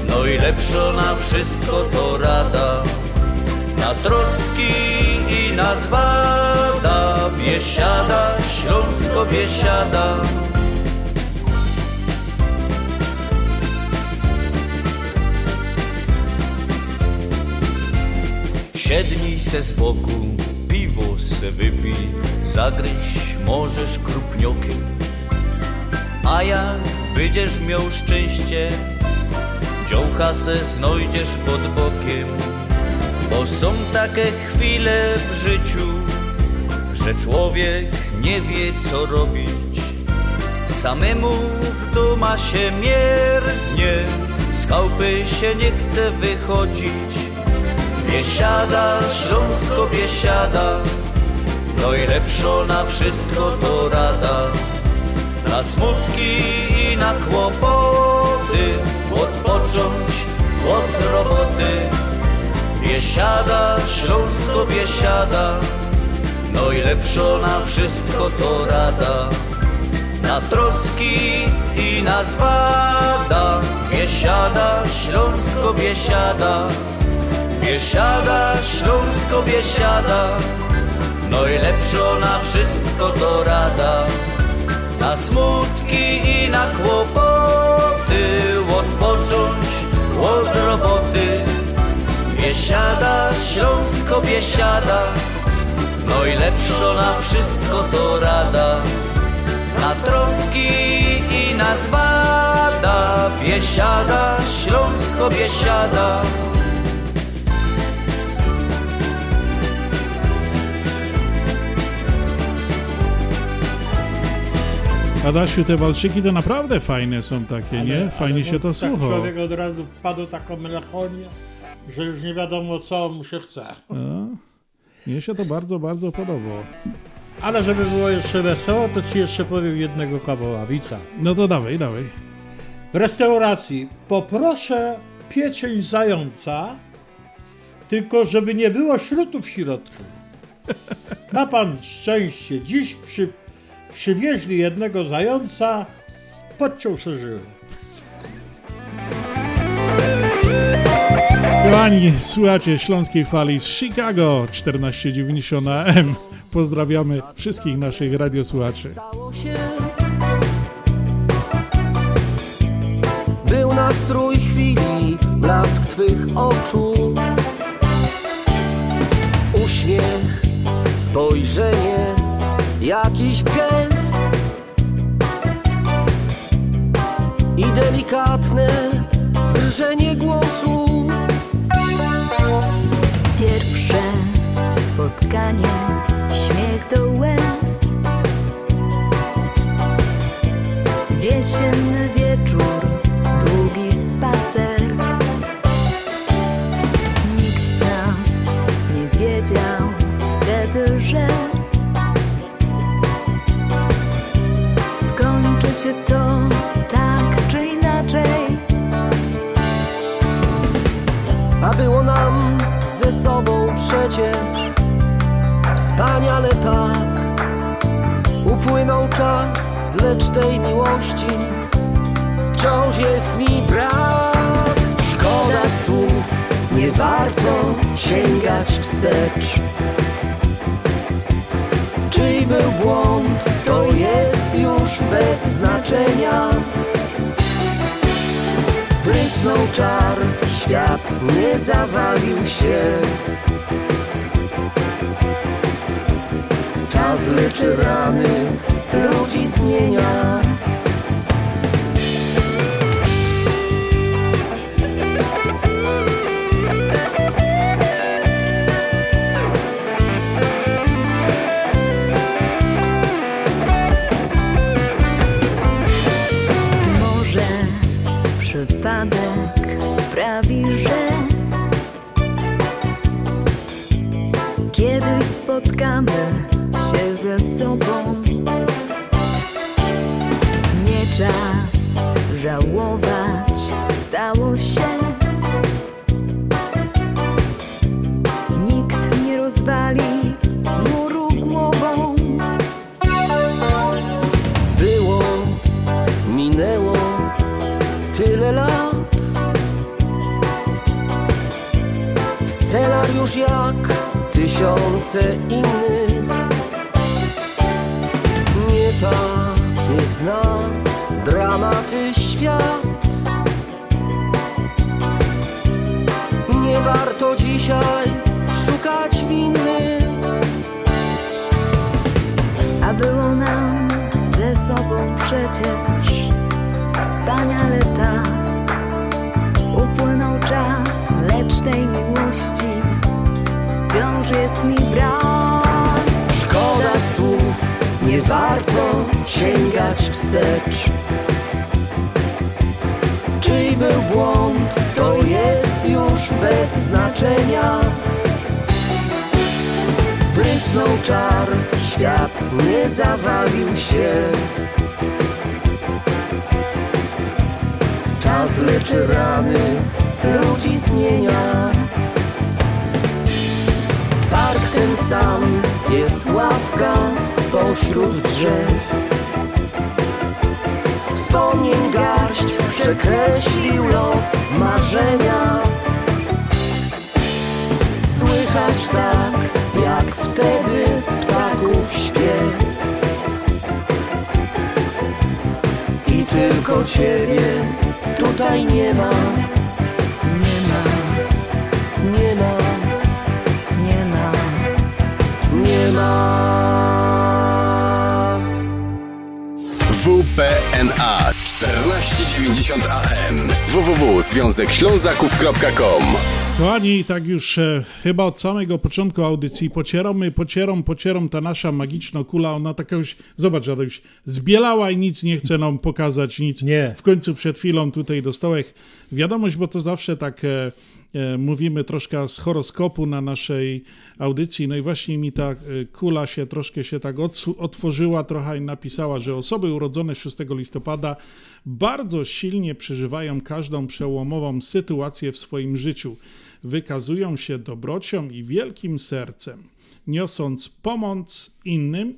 no i lepszo na wszystko to rada. Na troski i na zwada, biesiada, Śląsko biesiada. Siednij se z boku, piw piwo se wypij, zagryź możesz krupniokiem. A jak będziesz miał szczęście, dziołka se znajdziesz pod bokiem. Bo są takie chwile w życiu, że człowiek nie wie co robić. Samemu w duma się mierznie, z chałupy się nie chce wychodzić. Biesiada, Śląsko biesiada, no i lepszo na wszystko to rada. Na smutki i na kłopoty, odpocząć od roboty. Biesiada, Śląsko biesiada, no i lepszo na wszystko to rada. Na troski i na zwada, biesiada, Śląsko biesiada. Biesiada, Śląsko biesiada, no i lepszo na wszystko to rada. Na smutki i na kłopoty, odpocząć od roboty. Biesiada, Śląsko biesiada, no i lepszo na wszystko to rada. Na troski i na zwada, biesiada, Śląsko biesiada. Adasiu, te walczyki to naprawdę fajne są takie, nie? Fajnie się to tak słucha. Człowiek od razu wpadł w taką melancholię, że już nie wiadomo co mu się chce. No, mnie się to bardzo, bardzo podoba. Ale żeby było jeszcze wesoło, to ci jeszcze powiem jednego kawoławica. No to dawaj, dawaj. W restauracji poproszę pieczeń zająca, tylko żeby nie było śrutu w środku. [LAUGHS] Ma pan szczęście. Dziś przy, przywieźli jednego zająca, podciął se żyły. Kochani, słuchacie Śląskiej Fali z Chicago 1490 AM. Pozdrawiamy wszystkich naszych radiosłuchaczy. Był nastrój chwili, blask twych oczu Uśmiech, spojrzenie, jakiś gest I delikatne drżenie głosu spotkanie, śmiech do łez. Jesienny wieczór, długi spacer. Nikt z nas nie wiedział wtedy, że skończy się to tak czy inaczej. A było nam ze sobą przecież wspaniale tak Upłynął czas, lecz tej miłości wciąż jest mi brak. Szkoda słów, nie warto sięgać wstecz. Czyj był błąd, to jest już bez znaczenia. Prysnął czar, świat nie zawalił się Czas leczy rany, ludzi zmienia. Może przypadek sprawi, że kiedyś spotkamy się sobą. Nie czas żałować, stało się. Nikt nie rozwali muru głową. Było, minęło tyle lat Scenariusz jak tysiące innych tak jest na dramaty świat. Nie warto dzisiaj szukać winy, A było nam ze sobą przecież wspaniale tak. Upłynął czas, lecz tej miłości wciąż jest mi brak. Warto sięgać wstecz. Czyj był błąd, to jest już bez znaczenia. Prysnął czar, świat nie zawalił się. Czas leczy rany, ludzi zmienia. Park ten sam, jest ławka pośród drzew. Wspomnień garść przekreślił los marzenia. Słychać tak, jak wtedy ptaków śpiew. I tylko ciebie tutaj nie ma. Nie ma, nie ma, nie ma, nie ma WPNA 1490 AM www.związekślązaków.com Kochani, tak już e, chyba od samego początku audycji pocieramy, pocieram, pocieram ta nasza magiczna kula, ona taka już, zobacz, ona już zbielała i nic nie chce nam pokazać, nic. Nie. W końcu przed chwilą tutaj dostałeś wiadomość, bo to zawsze tak e, mówimy troszkę z horoskopu na naszej audycji, no i właśnie mi ta e, kula się troszkę się tak otworzyła trochę i napisała, że osoby urodzone 6 listopada bardzo silnie przeżywają każdą przełomową sytuację w swoim życiu. Wykazują się dobrocią i wielkim sercem, niosąc pomoc innym,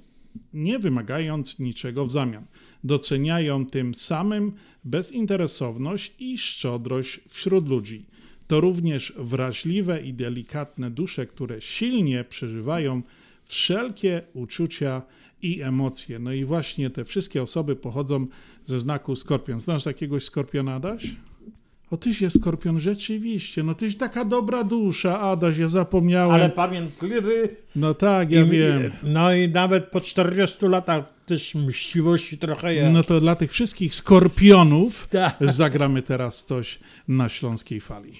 nie wymagając niczego w zamian. Doceniają tym samym bezinteresowność i szczodrość wśród ludzi. To również wrażliwe i delikatne dusze, które silnie przeżywają wszelkie uczucia i emocje. No i właśnie te wszystkie osoby pochodzą ze znaku skorpion. Znasz jakiegoś skorpiona, Adaś? O, tyś jest skorpion, rzeczywiście. No tyś taka dobra dusza, Adaś, ja zapomniałem. Ale pamiętliwy. No tak, ja I- wiem. No i nawet po 40 latach też mściwości trochę jest. No to dla tych wszystkich skorpionów Tak. zagramy teraz coś na śląskiej fali.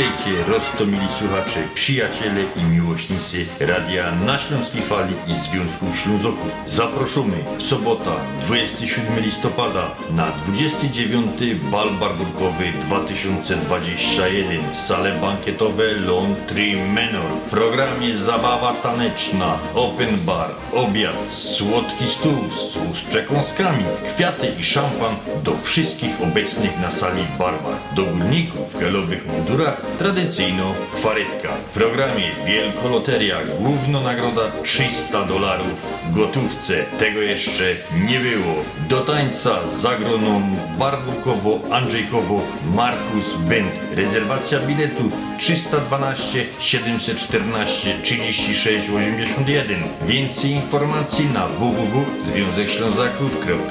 Witajcie, roztomili słuchacze, przyjaciele i miłośnicy Radia na Śląskiej Fali i Związku Ślązoków. Zaproszony w sobota 27 listopada na 29 Bal Barburkowy 2021 sale bankietowe Lontry Menor. W programie zabawa taneczna, open bar, obiad, słodki stół, z przekąskami, kwiaty i szampan do wszystkich obecnych na sali barbar. Do górników w galowych mundurach tradycyjno kwarytka. W programie Wielkoloteria, główna nagroda 300 dolarów gotówce. Tego jeszcze nie było. Do tańca zagroną Barburkowo, Andrzejkowo, Markus Bent. Rezerwacja biletu 312 714 36 81. Więcej informacji na www.związekślązaków.com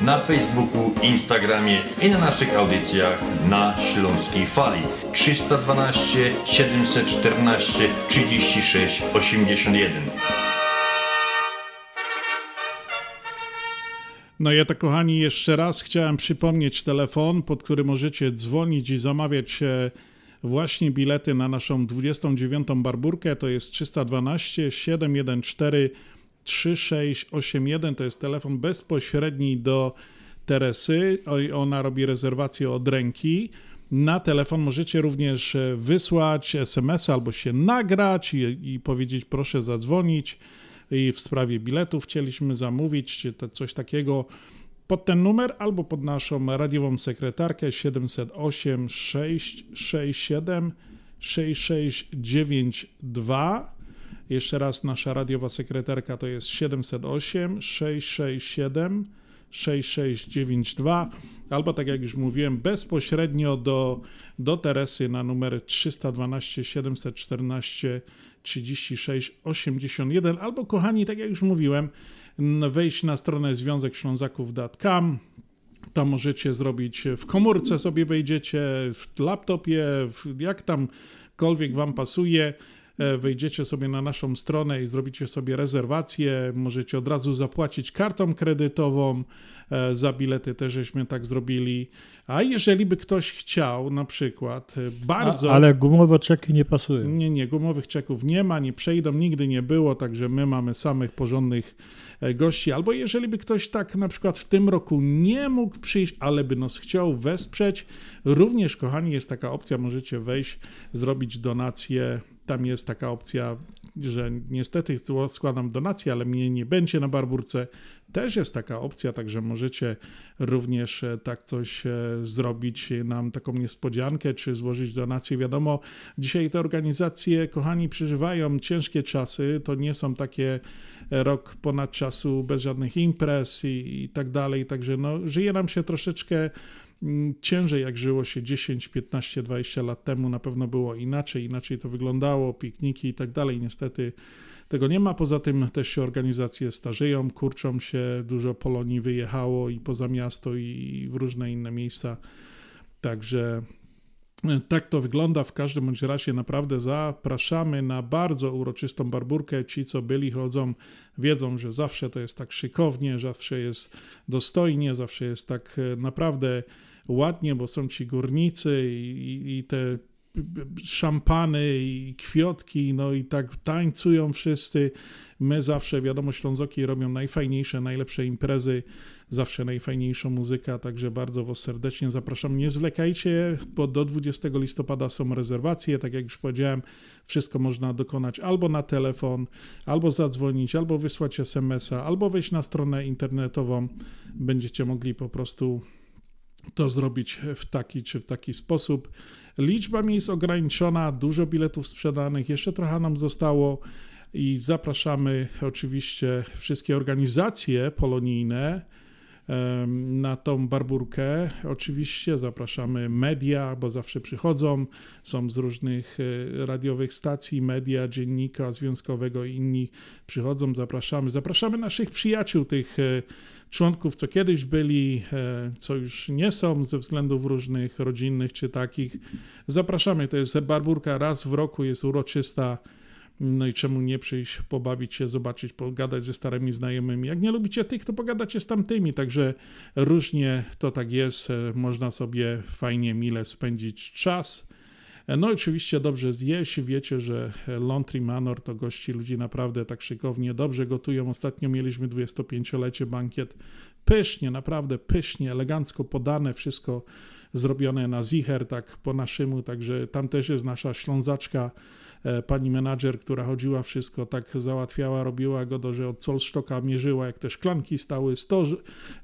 na Facebooku, Instagramie i na naszych audycjach na Śląskiej Fali 312 714 36 81. No ja to kochani jeszcze raz chciałem przypomnieć telefon, pod który możecie dzwonić i zamawiać e, właśnie bilety na naszą 29. barburkę. To jest 312 714 3681. To jest telefon bezpośredni do Teresy. Ona robi rezerwację od ręki. Na telefon możecie również e, wysłać SMS albo się nagrać i, i powiedzieć proszę zadzwonić i w sprawie biletów chcieliśmy zamówić, czy te, coś takiego pod ten numer albo pod naszą radiową sekretarkę 708 667 6692. Jeszcze raz nasza radiowa sekretarka to jest 708 667 6692 albo tak jak już mówiłem bezpośrednio do, do Teresy na numer 312 714 36 81 albo kochani, tak jak już mówiłem, wejść na stronę związekślązaków.com tam możecie zrobić w komórce sobie wejdziecie, w laptopie, w, jak tamkolwiek wam pasuje. E, Wejdziecie sobie na naszą stronę i zrobicie sobie rezerwację. Możecie od razu zapłacić kartą kredytową. e, Za bilety też żeśmy tak zrobili. A jeżeli by ktoś chciał na przykład e, bardzo. A, ale gumowe czeki nie pasują. Nie, nie, gumowych czeków nie ma, nie przejdą, nigdy nie było, także my mamy samych porządnych gości. Albo jeżeli by ktoś tak na przykład w tym roku nie mógł przyjść, ale by nas chciał wesprzeć, również, kochani, jest taka opcja, możecie wejść, zrobić donację. Tam jest taka opcja, że niestety składam donację, ale mnie nie będzie na barburce. Też jest taka opcja, także możecie również e, tak coś e, zrobić, nam taką niespodziankę, czy złożyć donację. Wiadomo, dzisiaj te organizacje, kochani, przeżywają ciężkie czasy. To nie są takie e, rok ponad czasu bez żadnych imprez i, i tak dalej. Także no, żyje nam się troszeczkę ciężej, jak żyło się 10, 15, 20 lat temu. Na pewno było inaczej, inaczej to wyglądało, pikniki i tak dalej. Niestety tego nie ma. Poza tym też się organizacje starzeją, kurczą się, dużo Polonii wyjechało i poza miasto, i w różne inne miejsca. Także e, tak to wygląda. W każdym bądź razie naprawdę zapraszamy na bardzo uroczystą barburkę. Ci, co byli, chodzą, wiedzą, że zawsze to jest tak szykownie, zawsze jest dostojnie, zawsze jest tak e, naprawdę ładnie, bo są ci górnicy i, i te szampany i kwiotki, no i tak tańcują wszyscy. My zawsze, wiadomo, Ślązoki robią najfajniejsze, najlepsze imprezy, zawsze najfajniejsza muzyka, także bardzo Was serdecznie zapraszam. Nie zwlekajcie, bo do 20 listopada są rezerwacje, tak jak już powiedziałem, wszystko można dokonać albo na telefon, albo zadzwonić, albo wysłać SMS-a, albo wejść na stronę internetową. Będziecie mogli po prostu to zrobić w taki czy w taki sposób. Liczba miejsc ograniczona, dużo biletów sprzedanych, jeszcze trochę nam zostało i zapraszamy oczywiście wszystkie organizacje polonijne na tą barburkę. Oczywiście zapraszamy media, bo zawsze przychodzą, są z różnych e, radiowych stacji, media, dziennika związkowego i inni przychodzą, zapraszamy. Zapraszamy naszych przyjaciół, tych e, członków, co kiedyś byli, e, co już nie są ze względów różnych, rodzinnych czy takich. Zapraszamy, to jest barburka raz w roku, jest uroczysta. No i czemu nie przyjść, pobawić się, zobaczyć, pogadać ze starymi znajomymi. Jak nie lubicie tych, to pogadacie z tamtymi. Także różnie to tak jest. E, można sobie fajnie, mile spędzić czas. E, no oczywiście dobrze zjeść. Wiecie, że Laundry Manor to gości ludzi naprawdę tak szykownie, dobrze gotują. Ostatnio mieliśmy 25-lecie bankiet. Pysznie, naprawdę pysznie, elegancko podane, wszystko zrobione na zicher, tak po naszemu. Także tam też jest nasza ślązaczka, e, pani menadżer, która chodziła wszystko, tak załatwiała, robiła go, do, że od solsztoka mierzyła, jak te szklanki stały, sto,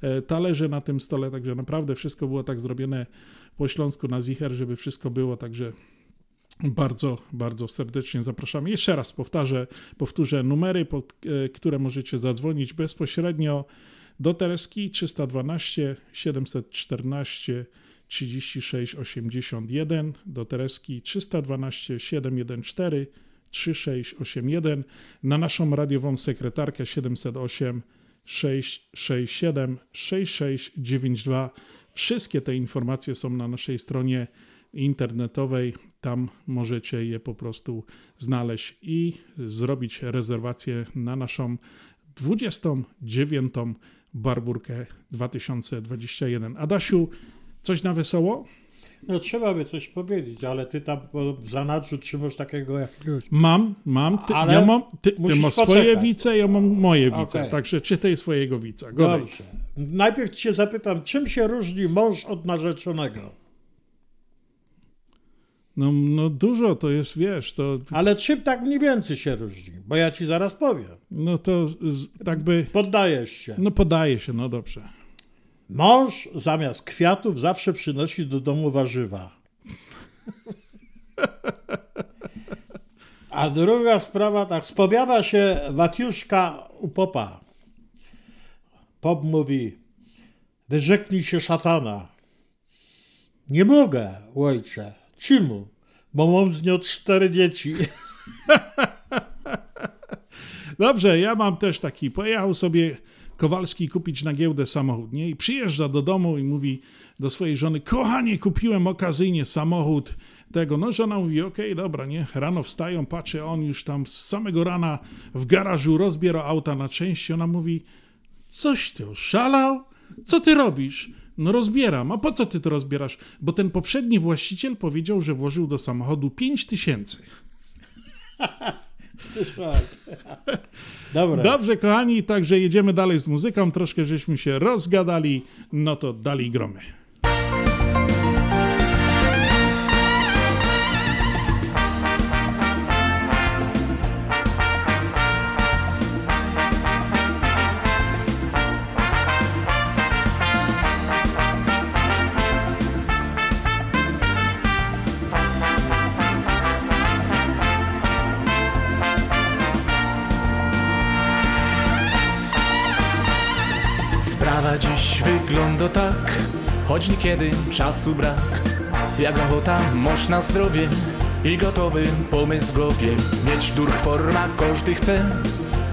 e, talerze na tym stole, także naprawdę wszystko było tak zrobione po śląsku na zicher, żeby wszystko było, także bardzo, bardzo serdecznie zapraszam. Jeszcze raz powtarzę, powtórzę numery, pod e, które możecie zadzwonić bezpośrednio do Tereski 312 714 36 81, do Tereski 312 714 3681, na naszą radiową sekretarkę 708 667 6692. Wszystkie te informacje są na naszej stronie internetowej. Tam możecie je po prostu znaleźć i zrobić rezerwację na naszą 29. Barburkę 2021. Adasiu, coś na wesoło? No trzeba by coś powiedzieć, ale ty tam w zanadrzu trzymasz takiego jakiegoś... Mam, mam. Ty, ale ja mam, ty, ty masz swoje wice, ja mam moje wice, okay. także czytaj swojego wica. Godaj. Dobrze. Najpierw cię zapytam, czym się różni mąż od narzeczonego? No, no dużo to jest, wiesz, to... Ale czym tak mniej więcej się różni? Bo ja ci zaraz powiem. No to z, tak by... Poddajesz się. No podaję się, no dobrze. Mąż zamiast kwiatów zawsze przynosi do domu warzywa. A druga sprawa, tak, spowiada się Watiuszka u popa. Pop mówi, wyrzeknij się szatana. Nie mogę, ojcze. Czemu? Bo mam z nią cztery dzieci. [LAUGHS] Dobrze, ja mam też taki. Pojechał sobie Kowalski kupić na giełdę samochód, nie? I przyjeżdża do domu i mówi do swojej żony, kochanie, kupiłem okazyjnie samochód tego. No żona mówi, okej, okay, dobra, nie? Rano wstają, patrzy, on już tam z samego rana w garażu rozbiera auta na części. Ona mówi, coś ty oszalał? Co ty robisz? No rozbieram. A po co ty to rozbierasz? Bo ten poprzedni właściciel powiedział, że włożył do samochodu 5 tysięcy. [LAUGHS] [LAUGHS] Dobrze, kochani, także jedziemy dalej z muzyką. Troszkę żeśmy się rozgadali, no to dalej gromy. Wygląda tak, choć niekiedy czasu brak. Jak ochota, moż na zdrowie i gotowy pomysł w głowie. Mieć durch forma każdy chce,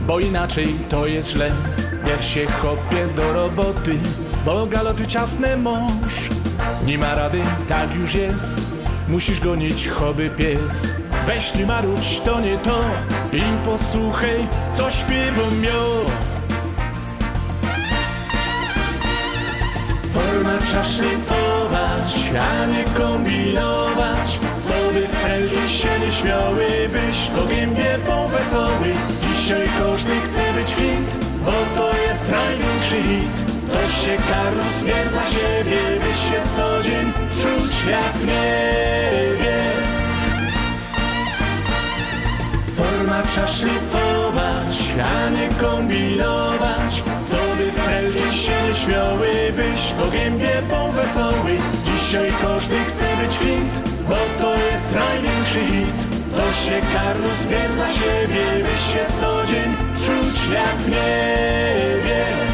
bo inaczej to jest źle. Jak się chopie do roboty, bo galoty ciasne mąż. Nie ma rady, tak już jest Musisz gonić choby pies Weź nie marudź, to nie to I posłuchaj, co śpiewam ją trzeba szlifować, a nie kombinować. Co by felgi się nie śmiały, byś do gębie był wesoły. Dzisiaj każdy chce być fit, bo to jest największy hit. To się Carlos bier za siebie, byś się co dzień czuć jak w niebie. Forma trzeba szlifować, a nie kombinować. by się śmiały, byś do gębie wesoły Dzisiaj każdy chce być fit, bo to jest największy hit. To się Carlos bier za siebie, byś się co dzień czuć jak w niebie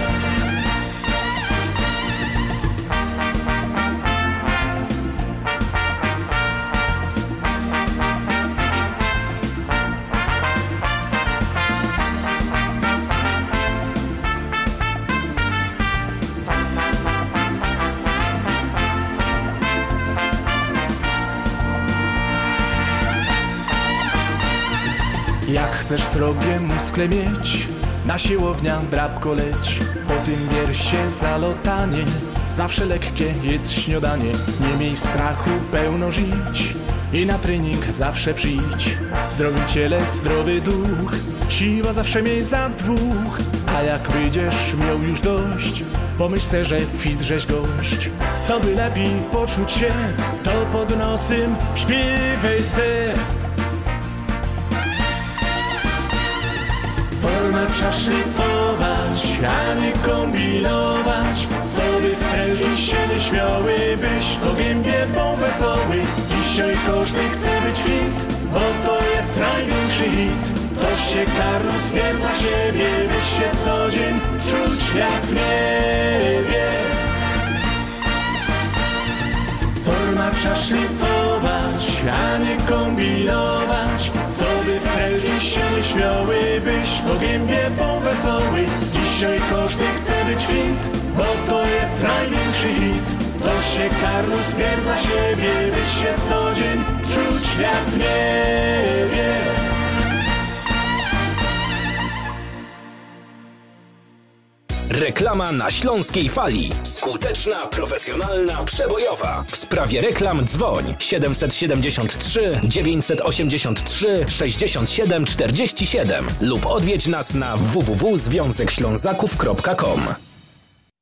chcesz srogie muskle mieć, na siłownia drabko leć, po tym wiersie zalotanie, zawsze lekkie jedz śniadanie, nie miej strachu pełno żyć i na trening zawsze przyjdź. Zdrowy ciele, zdrowy duch, siła zawsze miej za dwóch, a jak wyjdziesz miał już dość, pomyśl se, że fit żeś gość. Co by lepiej poczuć się, to pod nosem śpiewaj se. Forma trzeba szlifować, a nie kombinować. Co by felgi się nie śmiały, byś do gębie był wesoły. Dzisiaj każdy chce być fit, bo to jest największy hit. To się Carlos bier za siebie, byś się co dzień czuć jak w niebie Forma trzeba szlifować, a nie kombinować. Co by felgi się nie śmiały, byś gębie był wesoły Dzisiaj każdy chce być fit, bo to jest największy hit. To się Carlos bier za siebie, byś się co dzień czuć jak w niebie Reklama na Śląskiej Fali. Skuteczna, profesjonalna, przebojowa. W sprawie reklam dzwoń 773 983 67 47 lub odwiedź nas na www.związekślązaków.com.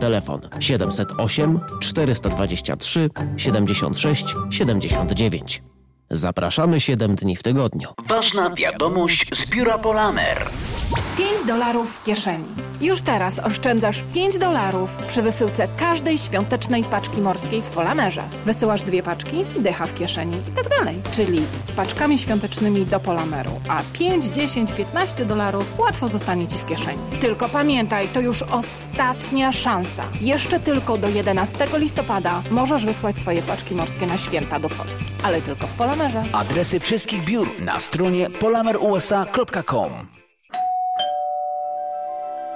Telefon 708 423 76 79. Zapraszamy 7 dni w tygodniu. Ważna wiadomość z biura Polamer. 5 dolarów w kieszeni. Już teraz oszczędzasz 5 dolarów przy wysyłce każdej świątecznej paczki morskiej w Polamerze. Wysyłasz dwie paczki, dycha w kieszeni i tak dalej. Czyli z paczkami świątecznymi do Polameru. A 5, 10, 15 dolarów łatwo zostanie Ci w kieszeni. Tylko pamiętaj, to już ostatnia szansa. Jeszcze tylko do 11 listopada możesz wysłać swoje paczki morskie na święta do Polski. Ale tylko w Polamerze. Adresy wszystkich biur na stronie polamerusa.com.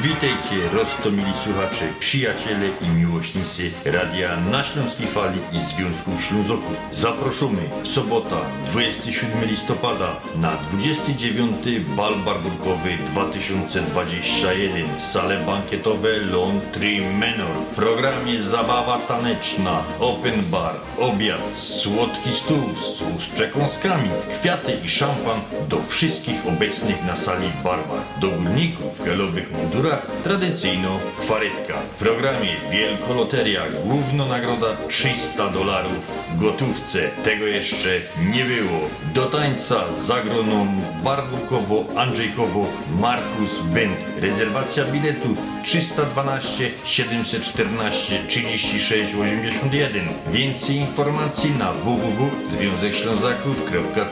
Witajcie roztomili słuchacze, przyjaciele i miłośnicy Radia na Śląskiej Fali i Związku Ślązoków. Zaproszony sobota 27 listopada na 29 bal barburkowy 2021 sale bankietowe Laundry Manor. W programie zabawa taneczna, open bar, obiad, słodki stół, z przekąskami, kwiaty i szampan do wszystkich obecnych na sali barbar. Do górników galowych mundurach tradycyjno kwarytka. W programie Wielkoloteria główna nagroda 300 dolarów gotówce. Tego jeszcze nie było. Do tańca zagroną Barburkowo, Andrzejkowo, Markus Bent. Rezerwacja biletów 312 714 36 81. Więcej informacji na www.związekślązaków.com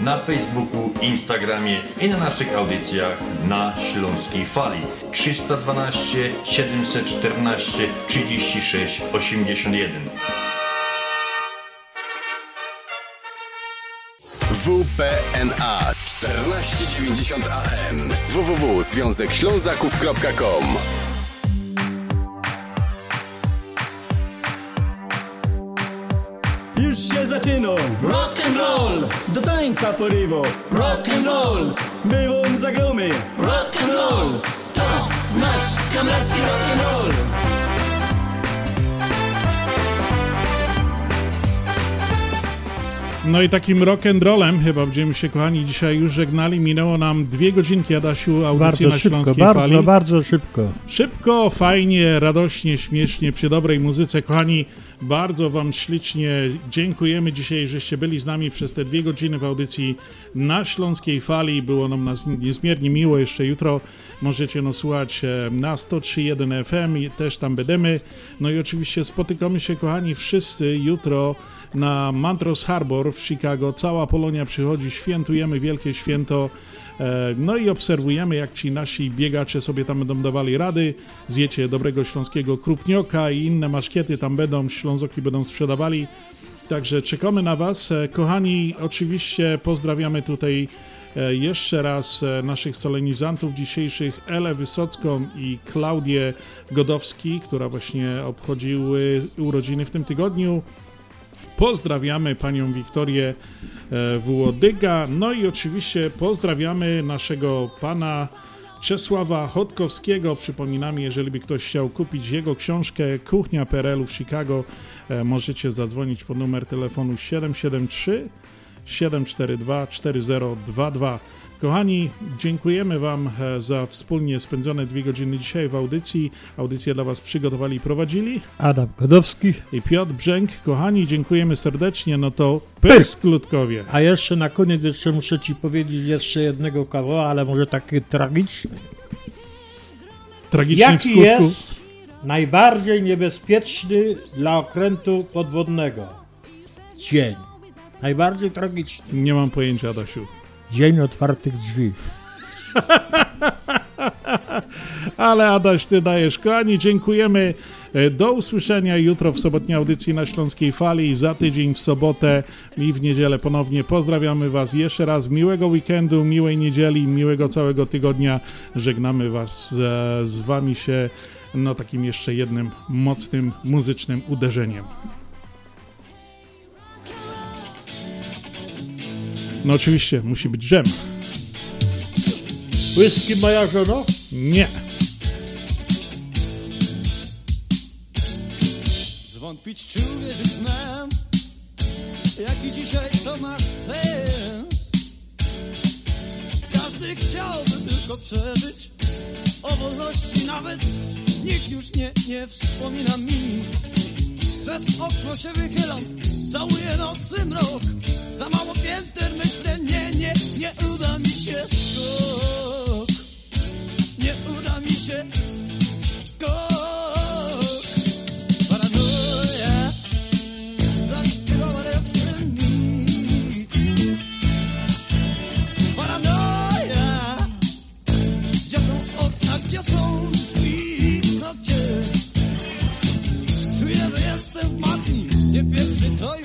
na Facebooku, Instagramie i na naszych audycjach na Śląskiej Fali 312 714 36 81. WPNA 1490 AM www.związekślązaków.com Już się zaczyna rock and roll, do tańca porywo. Rock and roll, bywą zagromy. Rock and roll, to nasz kamracki rock and roll. No i takim rock and rollem chyba będziemy się, kochani, dzisiaj już żegnali. Minęło nam dwie godzinki, Adasiu, audycji Bardzo na szybko, Śląskiej bardzo, Fali. bardzo szybko. Szybko, fajnie, radośnie, śmiesznie, przy dobrej muzyce. Kochani, bardzo Wam ślicznie dziękujemy dzisiaj, żeście byli z nami przez te dwie godziny w audycji na Śląskiej Fali. Było nam nas niezmiernie miło. Jeszcze jutro możecie nas słuchać e, na 103.1 FM i też tam będziemy. No i oczywiście spotykamy się, kochani, wszyscy jutro na Montrose Harbor w Chicago. Cała Polonia przychodzi, świętujemy wielkie święto. E, No i obserwujemy, jak ci nasi biegacze sobie tam będą dawali rady. Zjecie dobrego śląskiego krupnioka i inne maszkiety tam będą, ślązoki będą sprzedawali. Także czekamy na Was. E, Kochani, oczywiście pozdrawiamy tutaj e, jeszcze raz naszych solenizantów dzisiejszych, Elę Wysocką i Klaudię Godowski, która właśnie obchodziły urodziny w tym tygodniu. Pozdrawiamy panią Wiktorię e, Włodyga. No i oczywiście pozdrawiamy naszego pana Czesława Chodkowskiego. Przypominamy, jeżeli by ktoś chciał kupić jego książkę Kuchnia PRL-u w Chicago, e, możecie zadzwonić pod numer telefonu 773 742 4022. Kochani, dziękujemy Wam e, za wspólnie spędzone dwie godziny dzisiaj w audycji. Audycję dla Was przygotowali i prowadzili Adam Godowski. i Piotr Brzęk. Kochani, dziękujemy serdecznie. No to pysk, Ludkowie. A jeszcze na koniec jeszcze muszę Ci powiedzieć jeszcze jednego kawała, ale może taki tragiczny. Tragiczny w Jaki skutku. jest najbardziej niebezpieczny dla okrętu podwodnego dzień? Najbardziej tragiczny. Nie mam pojęcia, Adasiu. Dzień otwartych drzwi. [LAUGHS] Ale Adaś, ty dajesz. Kochani, dziękujemy. E, Do usłyszenia jutro w sobotniej audycji na Śląskiej Fali. Za tydzień w sobotę i w niedzielę ponownie. Pozdrawiamy Was jeszcze raz. Miłego weekendu, miłej niedzieli, miłego całego tygodnia. Żegnamy Was z, z Wami się no takim jeszcze jednym mocnym muzycznym uderzeniem. No oczywiście, musi być dżem. Whisky moja żono? Nie. Zwątpić czy uwierzyć mam, jaki dzisiaj to ma sens. Każdy chciałby tylko przeżyć, o wolności nawet nikt już nie, nie wspomina mi. Przez okno się wychylam, całuję nocy mrok, za mało pięter myślę, nie, nie, nie uda mi się skok. Nie uda mi się skok. Paranoja zaśpiewana w mi Paranoja Gdzie są okna, gdzie są drzwi, no gdzie Czuję, że jestem w matni, nie pierwszy to